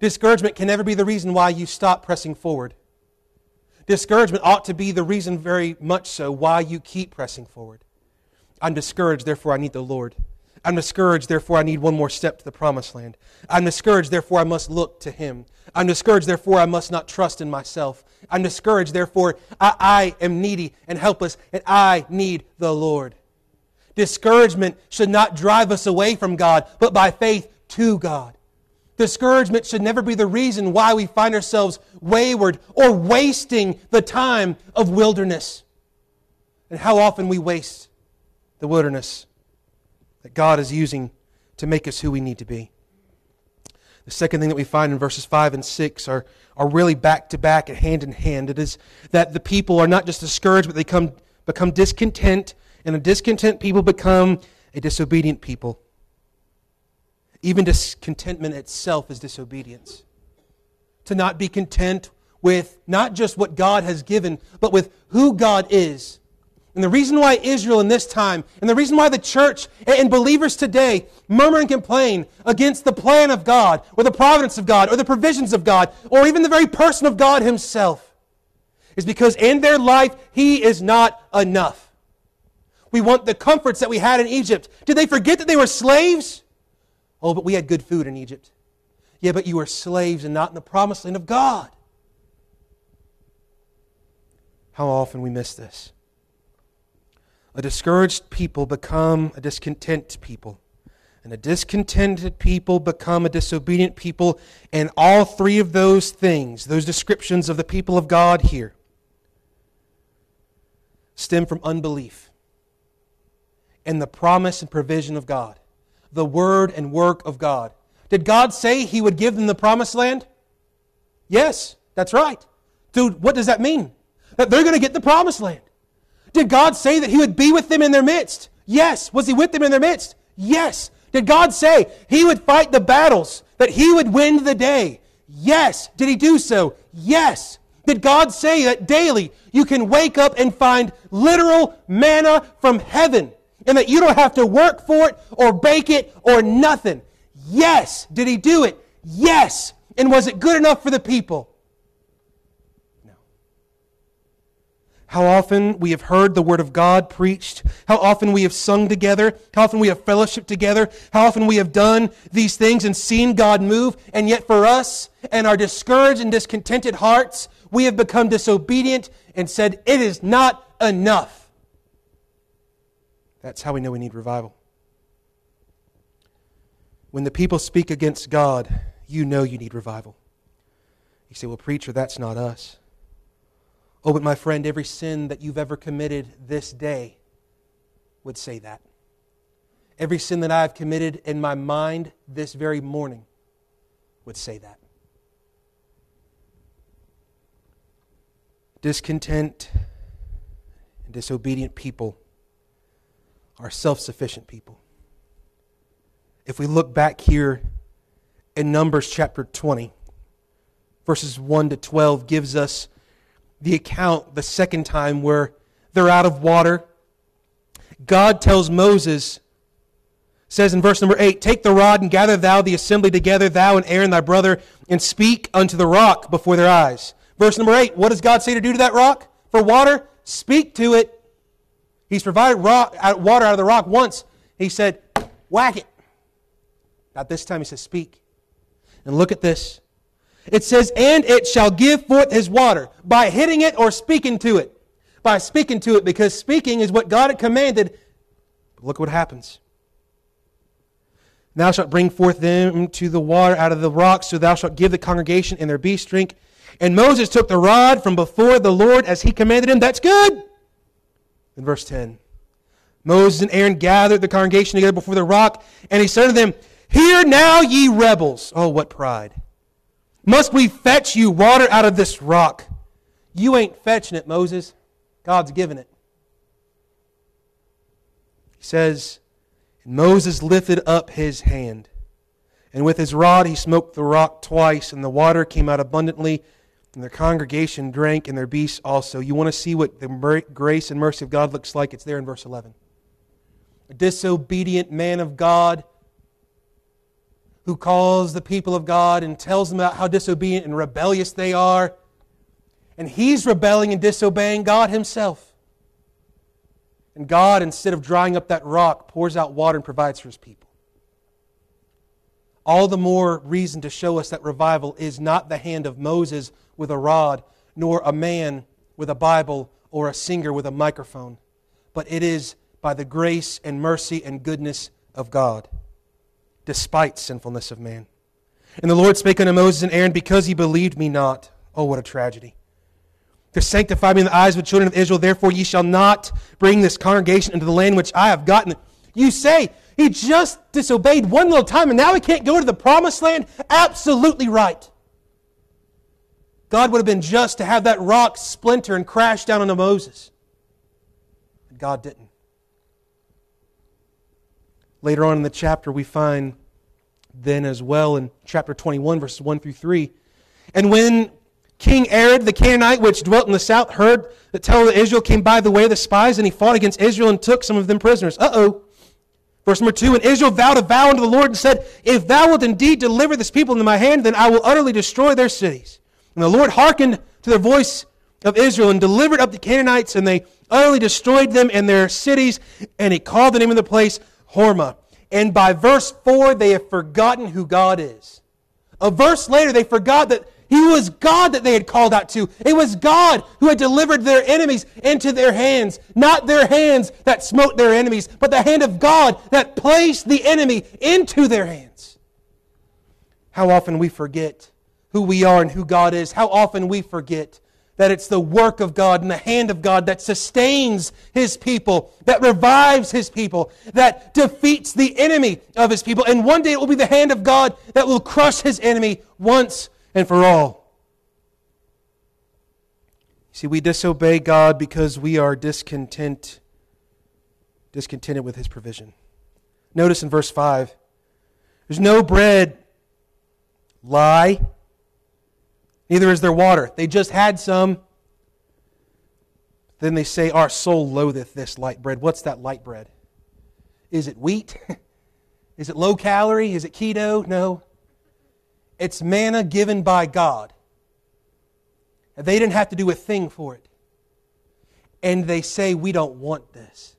Speaker 1: Discouragement can never be the reason why you stop pressing forward. Discouragement ought to be the reason, very much so, why you keep pressing forward. I'm discouraged, therefore I need the Lord. I'm discouraged, therefore I need one more step to the promised land. I'm discouraged, therefore I must look to Him. I'm discouraged, therefore I must not trust in myself. I'm discouraged, therefore I, I am needy and helpless, and I need the Lord. Discouragement should not drive us away from God, but by faith to God. Discouragement should never be the reason why we find ourselves wayward or wasting the time of wilderness. And how often we waste the wilderness that God is using to make us who we need to be. The second thing that we find in verses 5 and 6 are, are really back to back and hand in hand. It is that the people are not just discouraged, but they come, become discontent, and a discontent people become a disobedient people. Even discontentment itself is disobedience. To not be content with not just what God has given, but with who God is and the reason why Israel in this time, and the reason why the church and believers today murmur and complain against the plan of God, or the providence of God, or the provisions of God, or even the very person of God Himself, is because in their life, He is not enough. We want the comforts that we had in Egypt. Did they forget that they were slaves? Oh, but we had good food in Egypt. Yeah, but you were slaves and not in the promised land of God. How often we miss this. A discouraged people become a discontent people. And a discontented people become a disobedient people. And all three of those things, those descriptions of the people of God here, stem from unbelief and the promise and provision of God, the word and work of God. Did God say He would give them the promised land? Yes, that's right. Dude, what does that mean? That they're going to get the promised land. Did God say that He would be with them in their midst? Yes. Was He with them in their midst? Yes. Did God say He would fight the battles, that He would win the day? Yes. Did He do so? Yes. Did God say that daily you can wake up and find literal manna from heaven and that you don't have to work for it or bake it or nothing? Yes. Did He do it? Yes. And was it good enough for the people? How often we have heard the word of God preached, how often we have sung together, how often we have fellowship together, how often we have done these things and seen God move, and yet for us and our discouraged and discontented hearts, we have become disobedient and said, It is not enough. That's how we know we need revival. When the people speak against God, you know you need revival. You say, Well, preacher, that's not us. Oh, but my friend, every sin that you've ever committed this day would say that. Every sin that I've committed in my mind this very morning would say that. Discontent and disobedient people are self sufficient people. If we look back here in Numbers chapter 20, verses 1 to 12 gives us the account the second time where they're out of water. God tells Moses, says in verse number 8, Take the rod and gather thou the assembly together, thou and Aaron thy brother, and speak unto the rock before their eyes. Verse number 8, what does God say to do to that rock? For water, speak to it. He's provided rock, water out of the rock once. He said, Whack it. Not this time, he says, Speak. And look at this. It says, and it shall give forth his water by hitting it or speaking to it. By speaking to it, because speaking is what God had commanded. Look what happens. Thou shalt bring forth them to the water out of the rock, so thou shalt give the congregation and their beasts drink. And Moses took the rod from before the Lord as he commanded him. That's good. In verse 10, Moses and Aaron gathered the congregation together before the rock, and he said to them, Hear now, ye rebels. Oh, what pride. Must we fetch you water out of this rock? You ain't fetching it, Moses. God's giving it. He says, Moses lifted up his hand, and with his rod he smote the rock twice, and the water came out abundantly, and their congregation drank, and their beasts also. You want to see what the grace and mercy of God looks like? It's there in verse 11. A disobedient man of God who calls the people of God and tells them about how disobedient and rebellious they are. And he's rebelling and disobeying God himself. And God, instead of drying up that rock, pours out water and provides for his people. All the more reason to show us that revival is not the hand of Moses with a rod, nor a man with a Bible, or a singer with a microphone, but it is by the grace and mercy and goodness of God despite sinfulness of man. And the Lord spake unto Moses and Aaron, Because ye believed me not. Oh, what a tragedy. To sanctify me in the eyes of the children of Israel, therefore ye shall not bring this congregation into the land which I have gotten. You say, he just disobeyed one little time and now he can't go to the promised land? Absolutely right. God would have been just to have that rock splinter and crash down onto Moses. God didn't. Later on in the chapter, we find then as well in chapter 21, verses 1 through 3. And when King Arad the Canaanite, which dwelt in the south, heard that Tell of Israel came by the way of the spies, and he fought against Israel and took some of them prisoners. Uh oh. Verse number 2 And Israel vowed a vow unto the Lord and said, If thou wilt indeed deliver this people into my hand, then I will utterly destroy their cities. And the Lord hearkened to the voice of Israel and delivered up the Canaanites, and they utterly destroyed them and their cities, and he called the name of the place Hormah. And by verse 4, they have forgotten who God is. A verse later, they forgot that he was God that they had called out to. It was God who had delivered their enemies into their hands. Not their hands that smote their enemies, but the hand of God that placed the enemy into their hands. How often we forget who we are and who God is. How often we forget that it's the work of God and the hand of God that sustains His people, that revives His people, that defeats the enemy of His people. And one day it will be the hand of God that will crush His enemy once and for all. See, we disobey God because we are discontent, discontented with His provision. Notice in verse 5 there's no bread, lie, Neither is there water. They just had some. Then they say, Our soul loatheth this light bread. What's that light bread? Is it wheat? is it low calorie? Is it keto? No. It's manna given by God. And they didn't have to do a thing for it. And they say, We don't want this.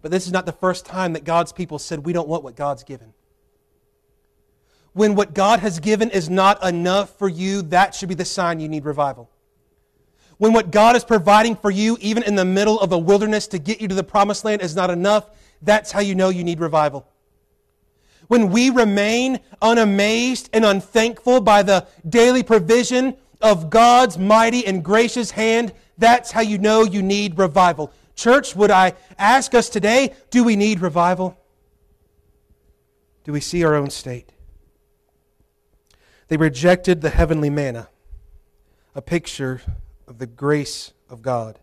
Speaker 1: But this is not the first time that God's people said, We don't want what God's given when what God has given is not enough for you, that should be the sign you need revival. When what God is providing for you, even in the middle of a wilderness to get you to the promised land, is not enough, that's how you know you need revival. When we remain unamazed and unthankful by the daily provision of God's mighty and gracious hand, that's how you know you need revival. Church, would I ask us today, do we need revival? Do we see our own state? They rejected the heavenly manna, a picture of the grace of God.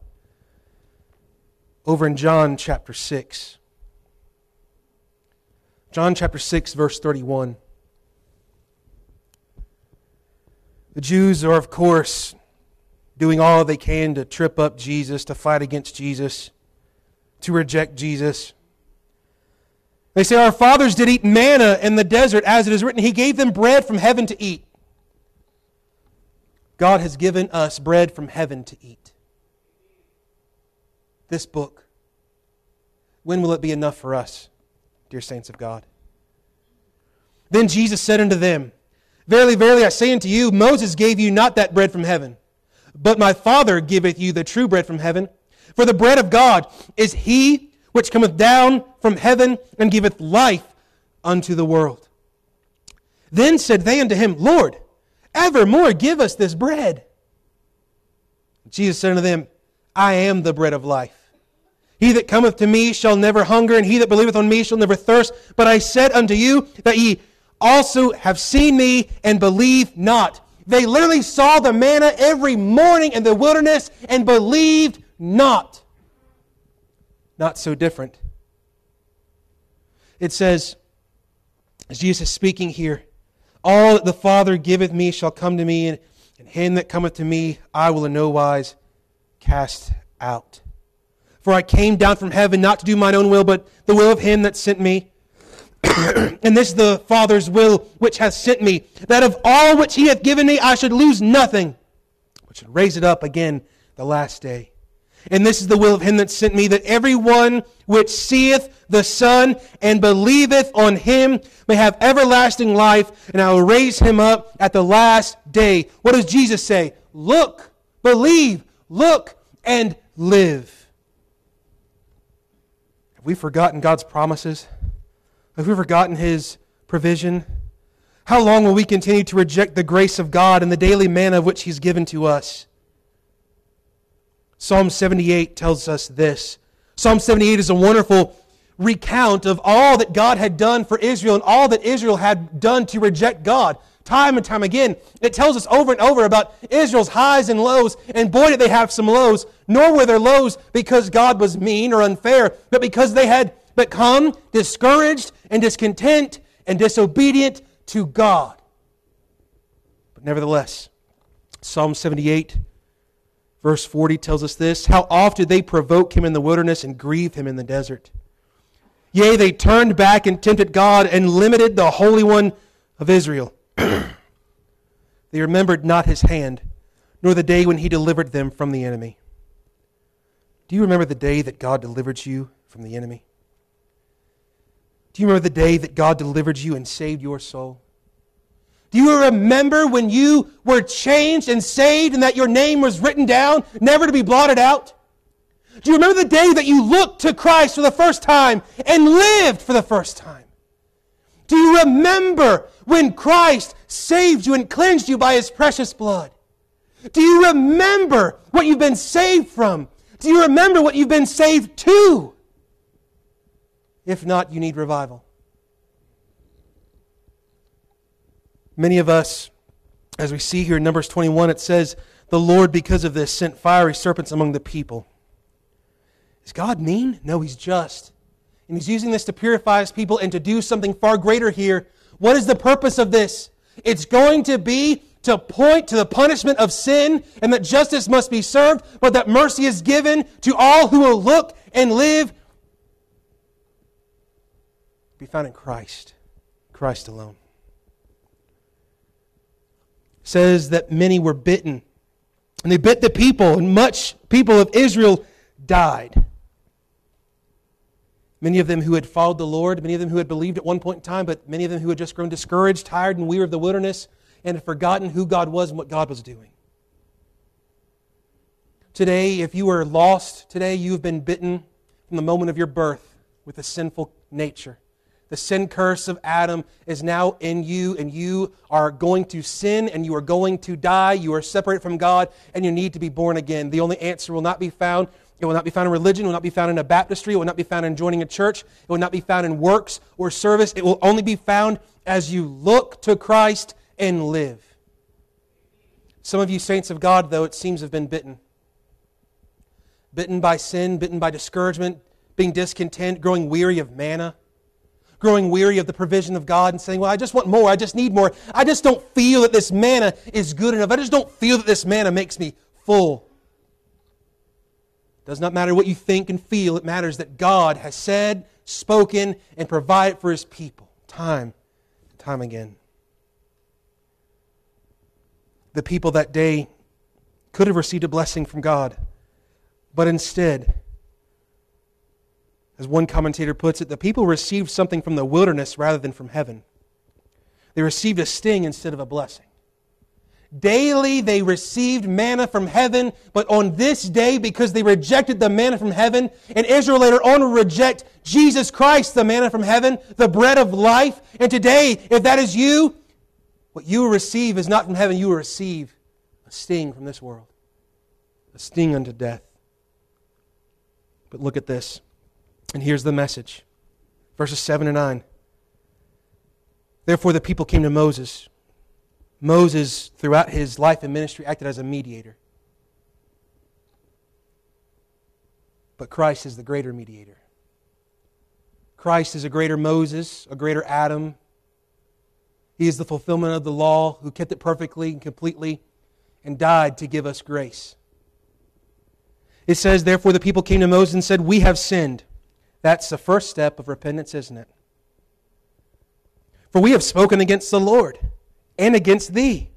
Speaker 1: Over in John chapter 6, John chapter 6, verse 31. The Jews are, of course, doing all they can to trip up Jesus, to fight against Jesus, to reject Jesus. They say, Our fathers did eat manna in the desert, as it is written, He gave them bread from heaven to eat. God has given us bread from heaven to eat. This book. When will it be enough for us, dear saints of God? Then Jesus said unto them, Verily, verily, I say unto you, Moses gave you not that bread from heaven, but my Father giveth you the true bread from heaven. For the bread of God is he which cometh down from heaven and giveth life unto the world. Then said they unto him, Lord, evermore give us this bread. Jesus said unto them, I am the bread of life. He that cometh to me shall never hunger, and he that believeth on me shall never thirst. But I said unto you that ye also have seen me and believe not. They literally saw the manna every morning in the wilderness and believed not not so different. It says, as Jesus is speaking here, all that the Father giveth me shall come to me, and, and him that cometh to me I will in no wise cast out. For I came down from heaven not to do mine own will, but the will of him that sent me. and this is the Father's will which hath sent me, that of all which he hath given me I should lose nothing, but should raise it up again the last day. And this is the will of him that sent me, that everyone which seeth the Son and believeth on him may have everlasting life, and I will raise him up at the last day. What does Jesus say? Look, believe, look, and live. Have we forgotten God's promises? Have we forgotten his provision? How long will we continue to reject the grace of God and the daily manna of which he's given to us? Psalm 78 tells us this. Psalm 78 is a wonderful recount of all that God had done for Israel and all that Israel had done to reject God. Time and time again, it tells us over and over about Israel's highs and lows, and boy, did they have some lows. Nor were their lows because God was mean or unfair, but because they had become discouraged and discontent and disobedient to God. But nevertheless, Psalm 78 Verse 40 tells us this How oft did they provoke him in the wilderness and grieve him in the desert? Yea, they turned back and tempted God and limited the Holy One of Israel. they remembered not his hand, nor the day when he delivered them from the enemy. Do you remember the day that God delivered you from the enemy? Do you remember the day that God delivered you and saved your soul? Do you remember when you were changed and saved and that your name was written down, never to be blotted out? Do you remember the day that you looked to Christ for the first time and lived for the first time? Do you remember when Christ saved you and cleansed you by his precious blood? Do you remember what you've been saved from? Do you remember what you've been saved to? If not, you need revival. Many of us, as we see here in Numbers 21, it says, The Lord, because of this, sent fiery serpents among the people. Is God mean? No, He's just. And He's using this to purify His people and to do something far greater here. What is the purpose of this? It's going to be to point to the punishment of sin and that justice must be served, but that mercy is given to all who will look and live. Be found in Christ, Christ alone says that many were bitten. And they bit the people, and much people of Israel died. Many of them who had followed the Lord, many of them who had believed at one point in time, but many of them who had just grown discouraged, tired, and weary of the wilderness, and had forgotten who God was and what God was doing. Today, if you are lost, today you have been bitten from the moment of your birth with a sinful nature the sin curse of Adam is now in you, and you are going to sin and you are going to die. You are separate from God, and you need to be born again. The only answer will not be found. It will not be found in religion. It will not be found in a baptistry. It will not be found in joining a church. It will not be found in works or service. It will only be found as you look to Christ and live. Some of you saints of God, though, it seems have been bitten. Bitten by sin, bitten by discouragement, being discontent, growing weary of manna growing weary of the provision of God and saying, Well, I just want more. I just need more. I just don't feel that this manna is good enough. I just don't feel that this manna makes me full. It does not matter what you think and feel, it matters that God has said, spoken, and provided for his people time and time again. The people that day could have received a blessing from God, but instead, as one commentator puts it, the people received something from the wilderness rather than from heaven. They received a sting instead of a blessing. Daily they received manna from heaven, but on this day, because they rejected the manna from heaven, and Israel later on will reject Jesus Christ, the manna from heaven, the bread of life. And today, if that is you, what you will receive is not from heaven, you will receive a sting from this world, a sting unto death. But look at this. And here's the message verses 7 and 9. Therefore, the people came to Moses. Moses, throughout his life and ministry, acted as a mediator. But Christ is the greater mediator. Christ is a greater Moses, a greater Adam. He is the fulfillment of the law who kept it perfectly and completely and died to give us grace. It says, Therefore, the people came to Moses and said, We have sinned. That's the first step of repentance, isn't it? For we have spoken against the Lord and against thee.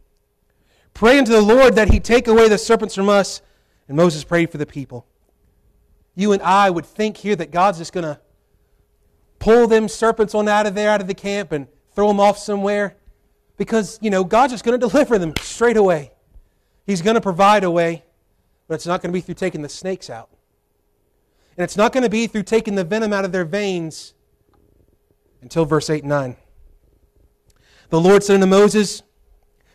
Speaker 1: Pray unto the Lord that he take away the serpents from us. And Moses prayed for the people. You and I would think here that God's just going to pull them serpents on out of there, out of the camp, and throw them off somewhere because, you know, God's just going to deliver them straight away. He's going to provide a way, but it's not going to be through taking the snakes out. And it's not going to be through taking the venom out of their veins until verse 8 and 9. The Lord said unto Moses,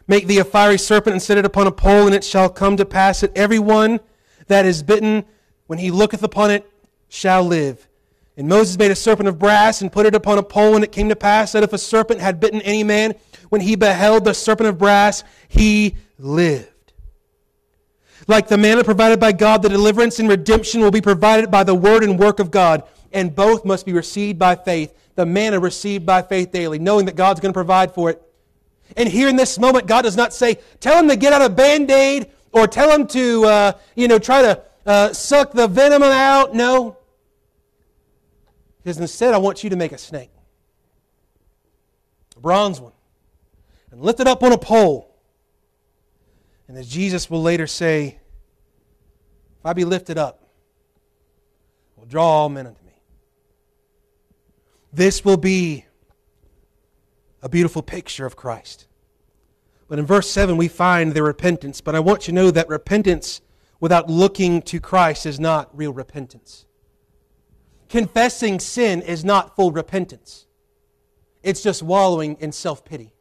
Speaker 1: Make thee a fiery serpent and set it upon a pole, and it shall come to pass that every one that is bitten, when he looketh upon it, shall live. And Moses made a serpent of brass and put it upon a pole, and it came to pass that if a serpent had bitten any man, when he beheld the serpent of brass, he lived. Like the manna provided by God, the deliverance and redemption will be provided by the word and work of God, and both must be received by faith. The manna received by faith daily, knowing that God's going to provide for it. And here in this moment, God does not say, tell him to get out a band aid or tell him to, uh, you know, try to uh, suck the venom out. No. Because instead, I want you to make a snake, a bronze one, and lift it up on a pole and as Jesus will later say, if I be lifted up, will draw all men unto me. This will be a beautiful picture of Christ. But in verse 7, we find the repentance. But I want you to know that repentance without looking to Christ is not real repentance. Confessing sin is not full repentance, it's just wallowing in self pity.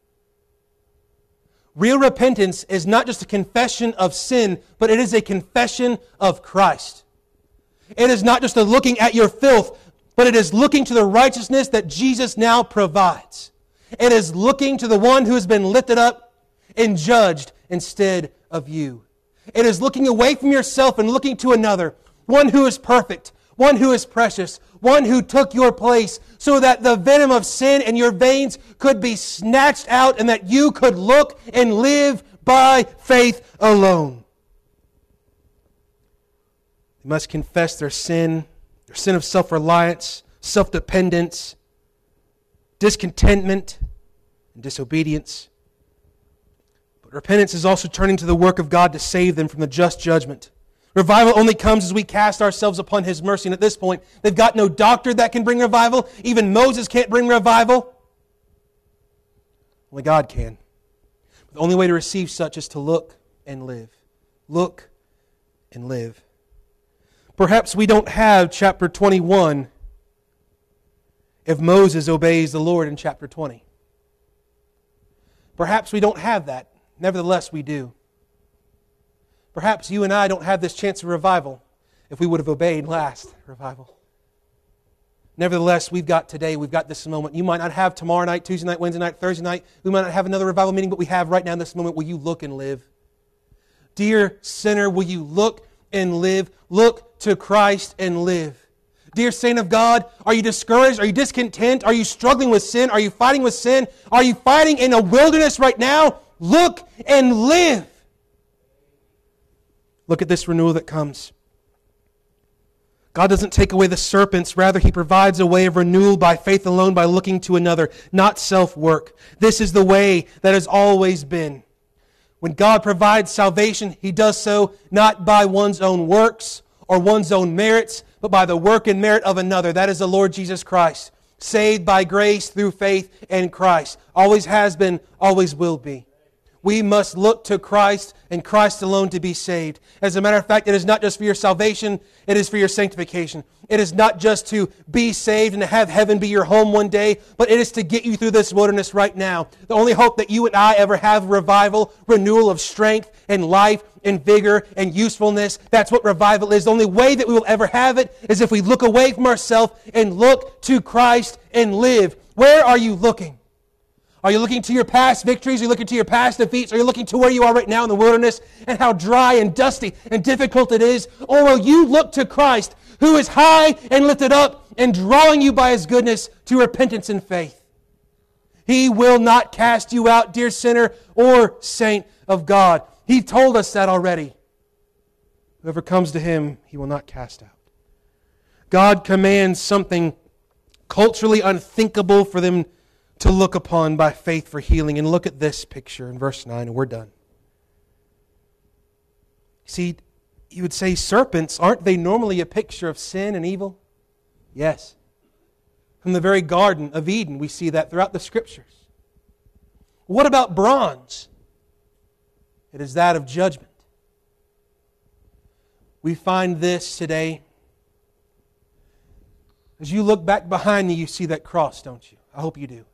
Speaker 1: Real repentance is not just a confession of sin, but it is a confession of Christ. It is not just a looking at your filth, but it is looking to the righteousness that Jesus now provides. It is looking to the one who has been lifted up and judged instead of you. It is looking away from yourself and looking to another, one who is perfect, one who is precious, one who took your place so that the venom of sin in your veins could be snatched out and that you could look and live by faith alone. They must confess their sin, their sin of self reliance, self dependence, discontentment, and disobedience. But repentance is also turning to the work of God to save them from the just judgment Revival only comes as we cast ourselves upon His mercy. And at this point, they've got no doctor that can bring revival. Even Moses can't bring revival. Only God can. But the only way to receive such is to look and live. Look and live. Perhaps we don't have chapter 21 if Moses obeys the Lord in chapter 20. Perhaps we don't have that. Nevertheless, we do. Perhaps you and I don't have this chance of revival if we would have obeyed last revival. Nevertheless, we've got today, we've got this moment. You might not have tomorrow night, Tuesday night, Wednesday night, Thursday night. We might not have another revival meeting, but we have right now in this moment. Will you look and live? Dear sinner, will you look and live? Look to Christ and live. Dear saint of God, are you discouraged? Are you discontent? Are you struggling with sin? Are you fighting with sin? Are you fighting in a wilderness right now? Look and live. Look at this renewal that comes. God doesn't take away the serpents, rather, He provides a way of renewal by faith alone, by looking to another, not self work. This is the way that has always been. When God provides salvation, He does so not by one's own works or one's own merits, but by the work and merit of another. That is the Lord Jesus Christ, saved by grace through faith in Christ. Always has been, always will be. We must look to Christ and Christ alone to be saved. As a matter of fact, it is not just for your salvation, it is for your sanctification. It is not just to be saved and to have heaven be your home one day, but it is to get you through this wilderness right now. The only hope that you and I ever have revival, renewal of strength and life and vigor and usefulness. That's what revival is. The only way that we will ever have it is if we look away from ourselves and look to Christ and live. Where are you looking? Are you looking to your past victories? Are you looking to your past defeats? Are you looking to where you are right now in the wilderness and how dry and dusty and difficult it is? Or will you look to Christ, who is high and lifted up and drawing you by his goodness to repentance and faith? He will not cast you out, dear sinner or saint of God. He told us that already. Whoever comes to him, he will not cast out. God commands something culturally unthinkable for them to look upon by faith for healing. And look at this picture in verse 9, and we're done. See, you would say serpents, aren't they normally a picture of sin and evil? Yes. From the very Garden of Eden, we see that throughout the Scriptures. What about bronze? It is that of judgment. We find this today. As you look back behind you, you see that cross, don't you? I hope you do.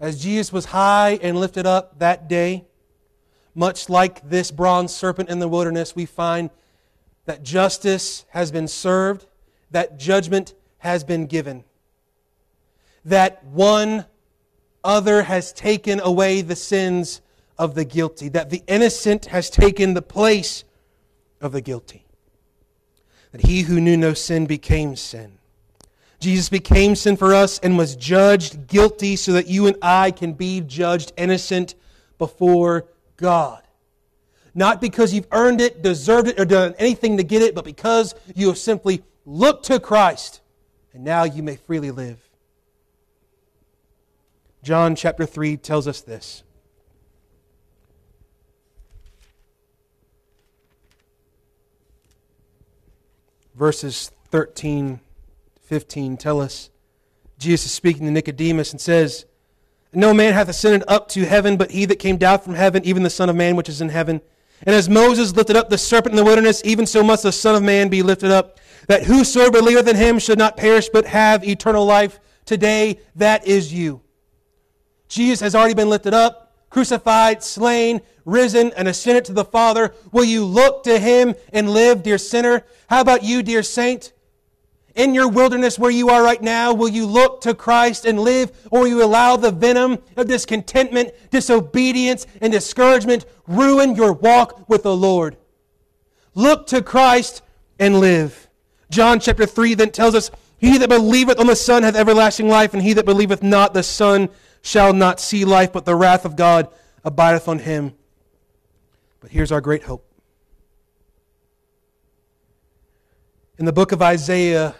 Speaker 1: As Jesus was high and lifted up that day, much like this bronze serpent in the wilderness, we find that justice has been served, that judgment has been given, that one other has taken away the sins of the guilty, that the innocent has taken the place of the guilty, that he who knew no sin became sin Jesus became sin for us and was judged guilty so that you and I can be judged innocent before God. Not because you've earned it, deserved it, or done anything to get it, but because you have simply looked to Christ and now you may freely live. John chapter 3 tells us this. Verses 13 15 tell us Jesus is speaking to Nicodemus and says, No man hath ascended up to heaven, but he that came down from heaven, even the Son of Man which is in heaven. And as Moses lifted up the serpent in the wilderness, even so must the Son of Man be lifted up, that whosoever believeth in him should not perish, but have eternal life. Today, that is you. Jesus has already been lifted up, crucified, slain, risen, and ascended to the Father. Will you look to him and live, dear sinner? How about you, dear saint? in your wilderness where you are right now, will you look to Christ and live, or will you allow the venom of discontentment, disobedience, and discouragement ruin your walk with the Lord? Look to Christ and live. John chapter 3 then tells us, He that believeth on the Son hath everlasting life, and he that believeth not the Son shall not see life, but the wrath of God abideth on him. But here's our great hope. In the book of Isaiah,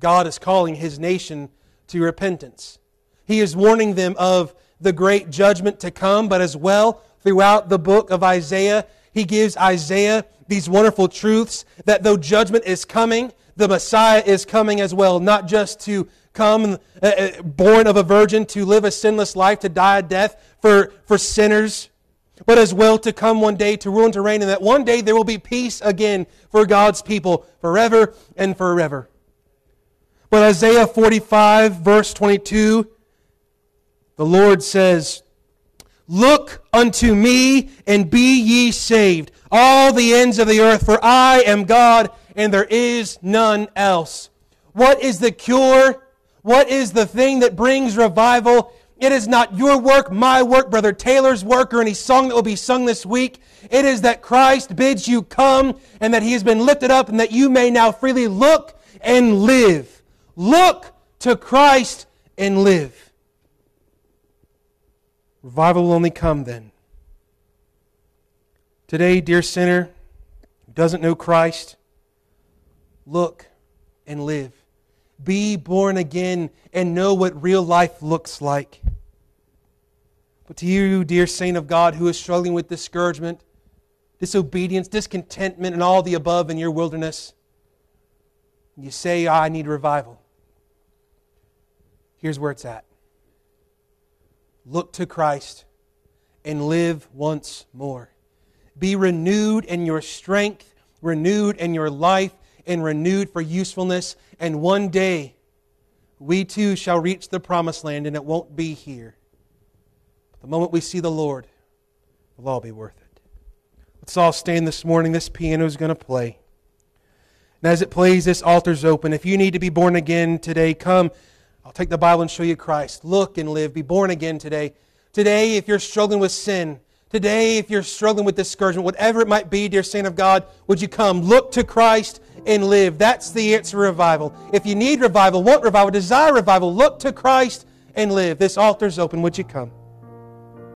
Speaker 1: God is calling his nation to repentance. He is warning them of the great judgment to come, but as well, throughout the book of Isaiah, he gives Isaiah these wonderful truths that though judgment is coming, the Messiah is coming as well, not just to come uh, uh born of a virgin, to live a sinless life, to die a death for, for sinners, but as well to come one day to rule and to reign, and that one day there will be peace again for God's people forever and forever. But Isaiah 45, verse 22, the Lord says, Look unto me and be ye saved, all the ends of the earth, for I am God and there is none else. What is the cure? What is the thing that brings revival? It is not your work, my work, Brother Taylor's work, or any song that will be sung this week. It is that Christ bids you come and that he has been lifted up and that you may now freely look and live. Look to Christ and live. Revival will only come then. Today, dear sinner who doesn't know Christ, look and live. Be born again and know what real life looks like. But to you, dear saint of God, who is struggling with discouragement, disobedience, discontentment, and all the above in your wilderness, you say, I need revival. Here's where it's at look to Christ and live once more. Be renewed in your strength, renewed in your life, and renewed for usefulness. And one day, we too shall reach the promised land, and it won't be here. But the moment we see the Lord, it'll all be worth it. Let's all stand this morning. This piano is going to play. And as it plays, this altar's open. If you need to be born again today, come. I'll take the Bible and show you Christ. Look and live. Be born again today. Today, if you're struggling with sin, today, if you're struggling with discouragement, whatever it might be, dear saint of God, would you come? Look to Christ and live. That's the answer to revival. If you need revival, want revival, desire revival, look to Christ and live. This altar's open. Would you come?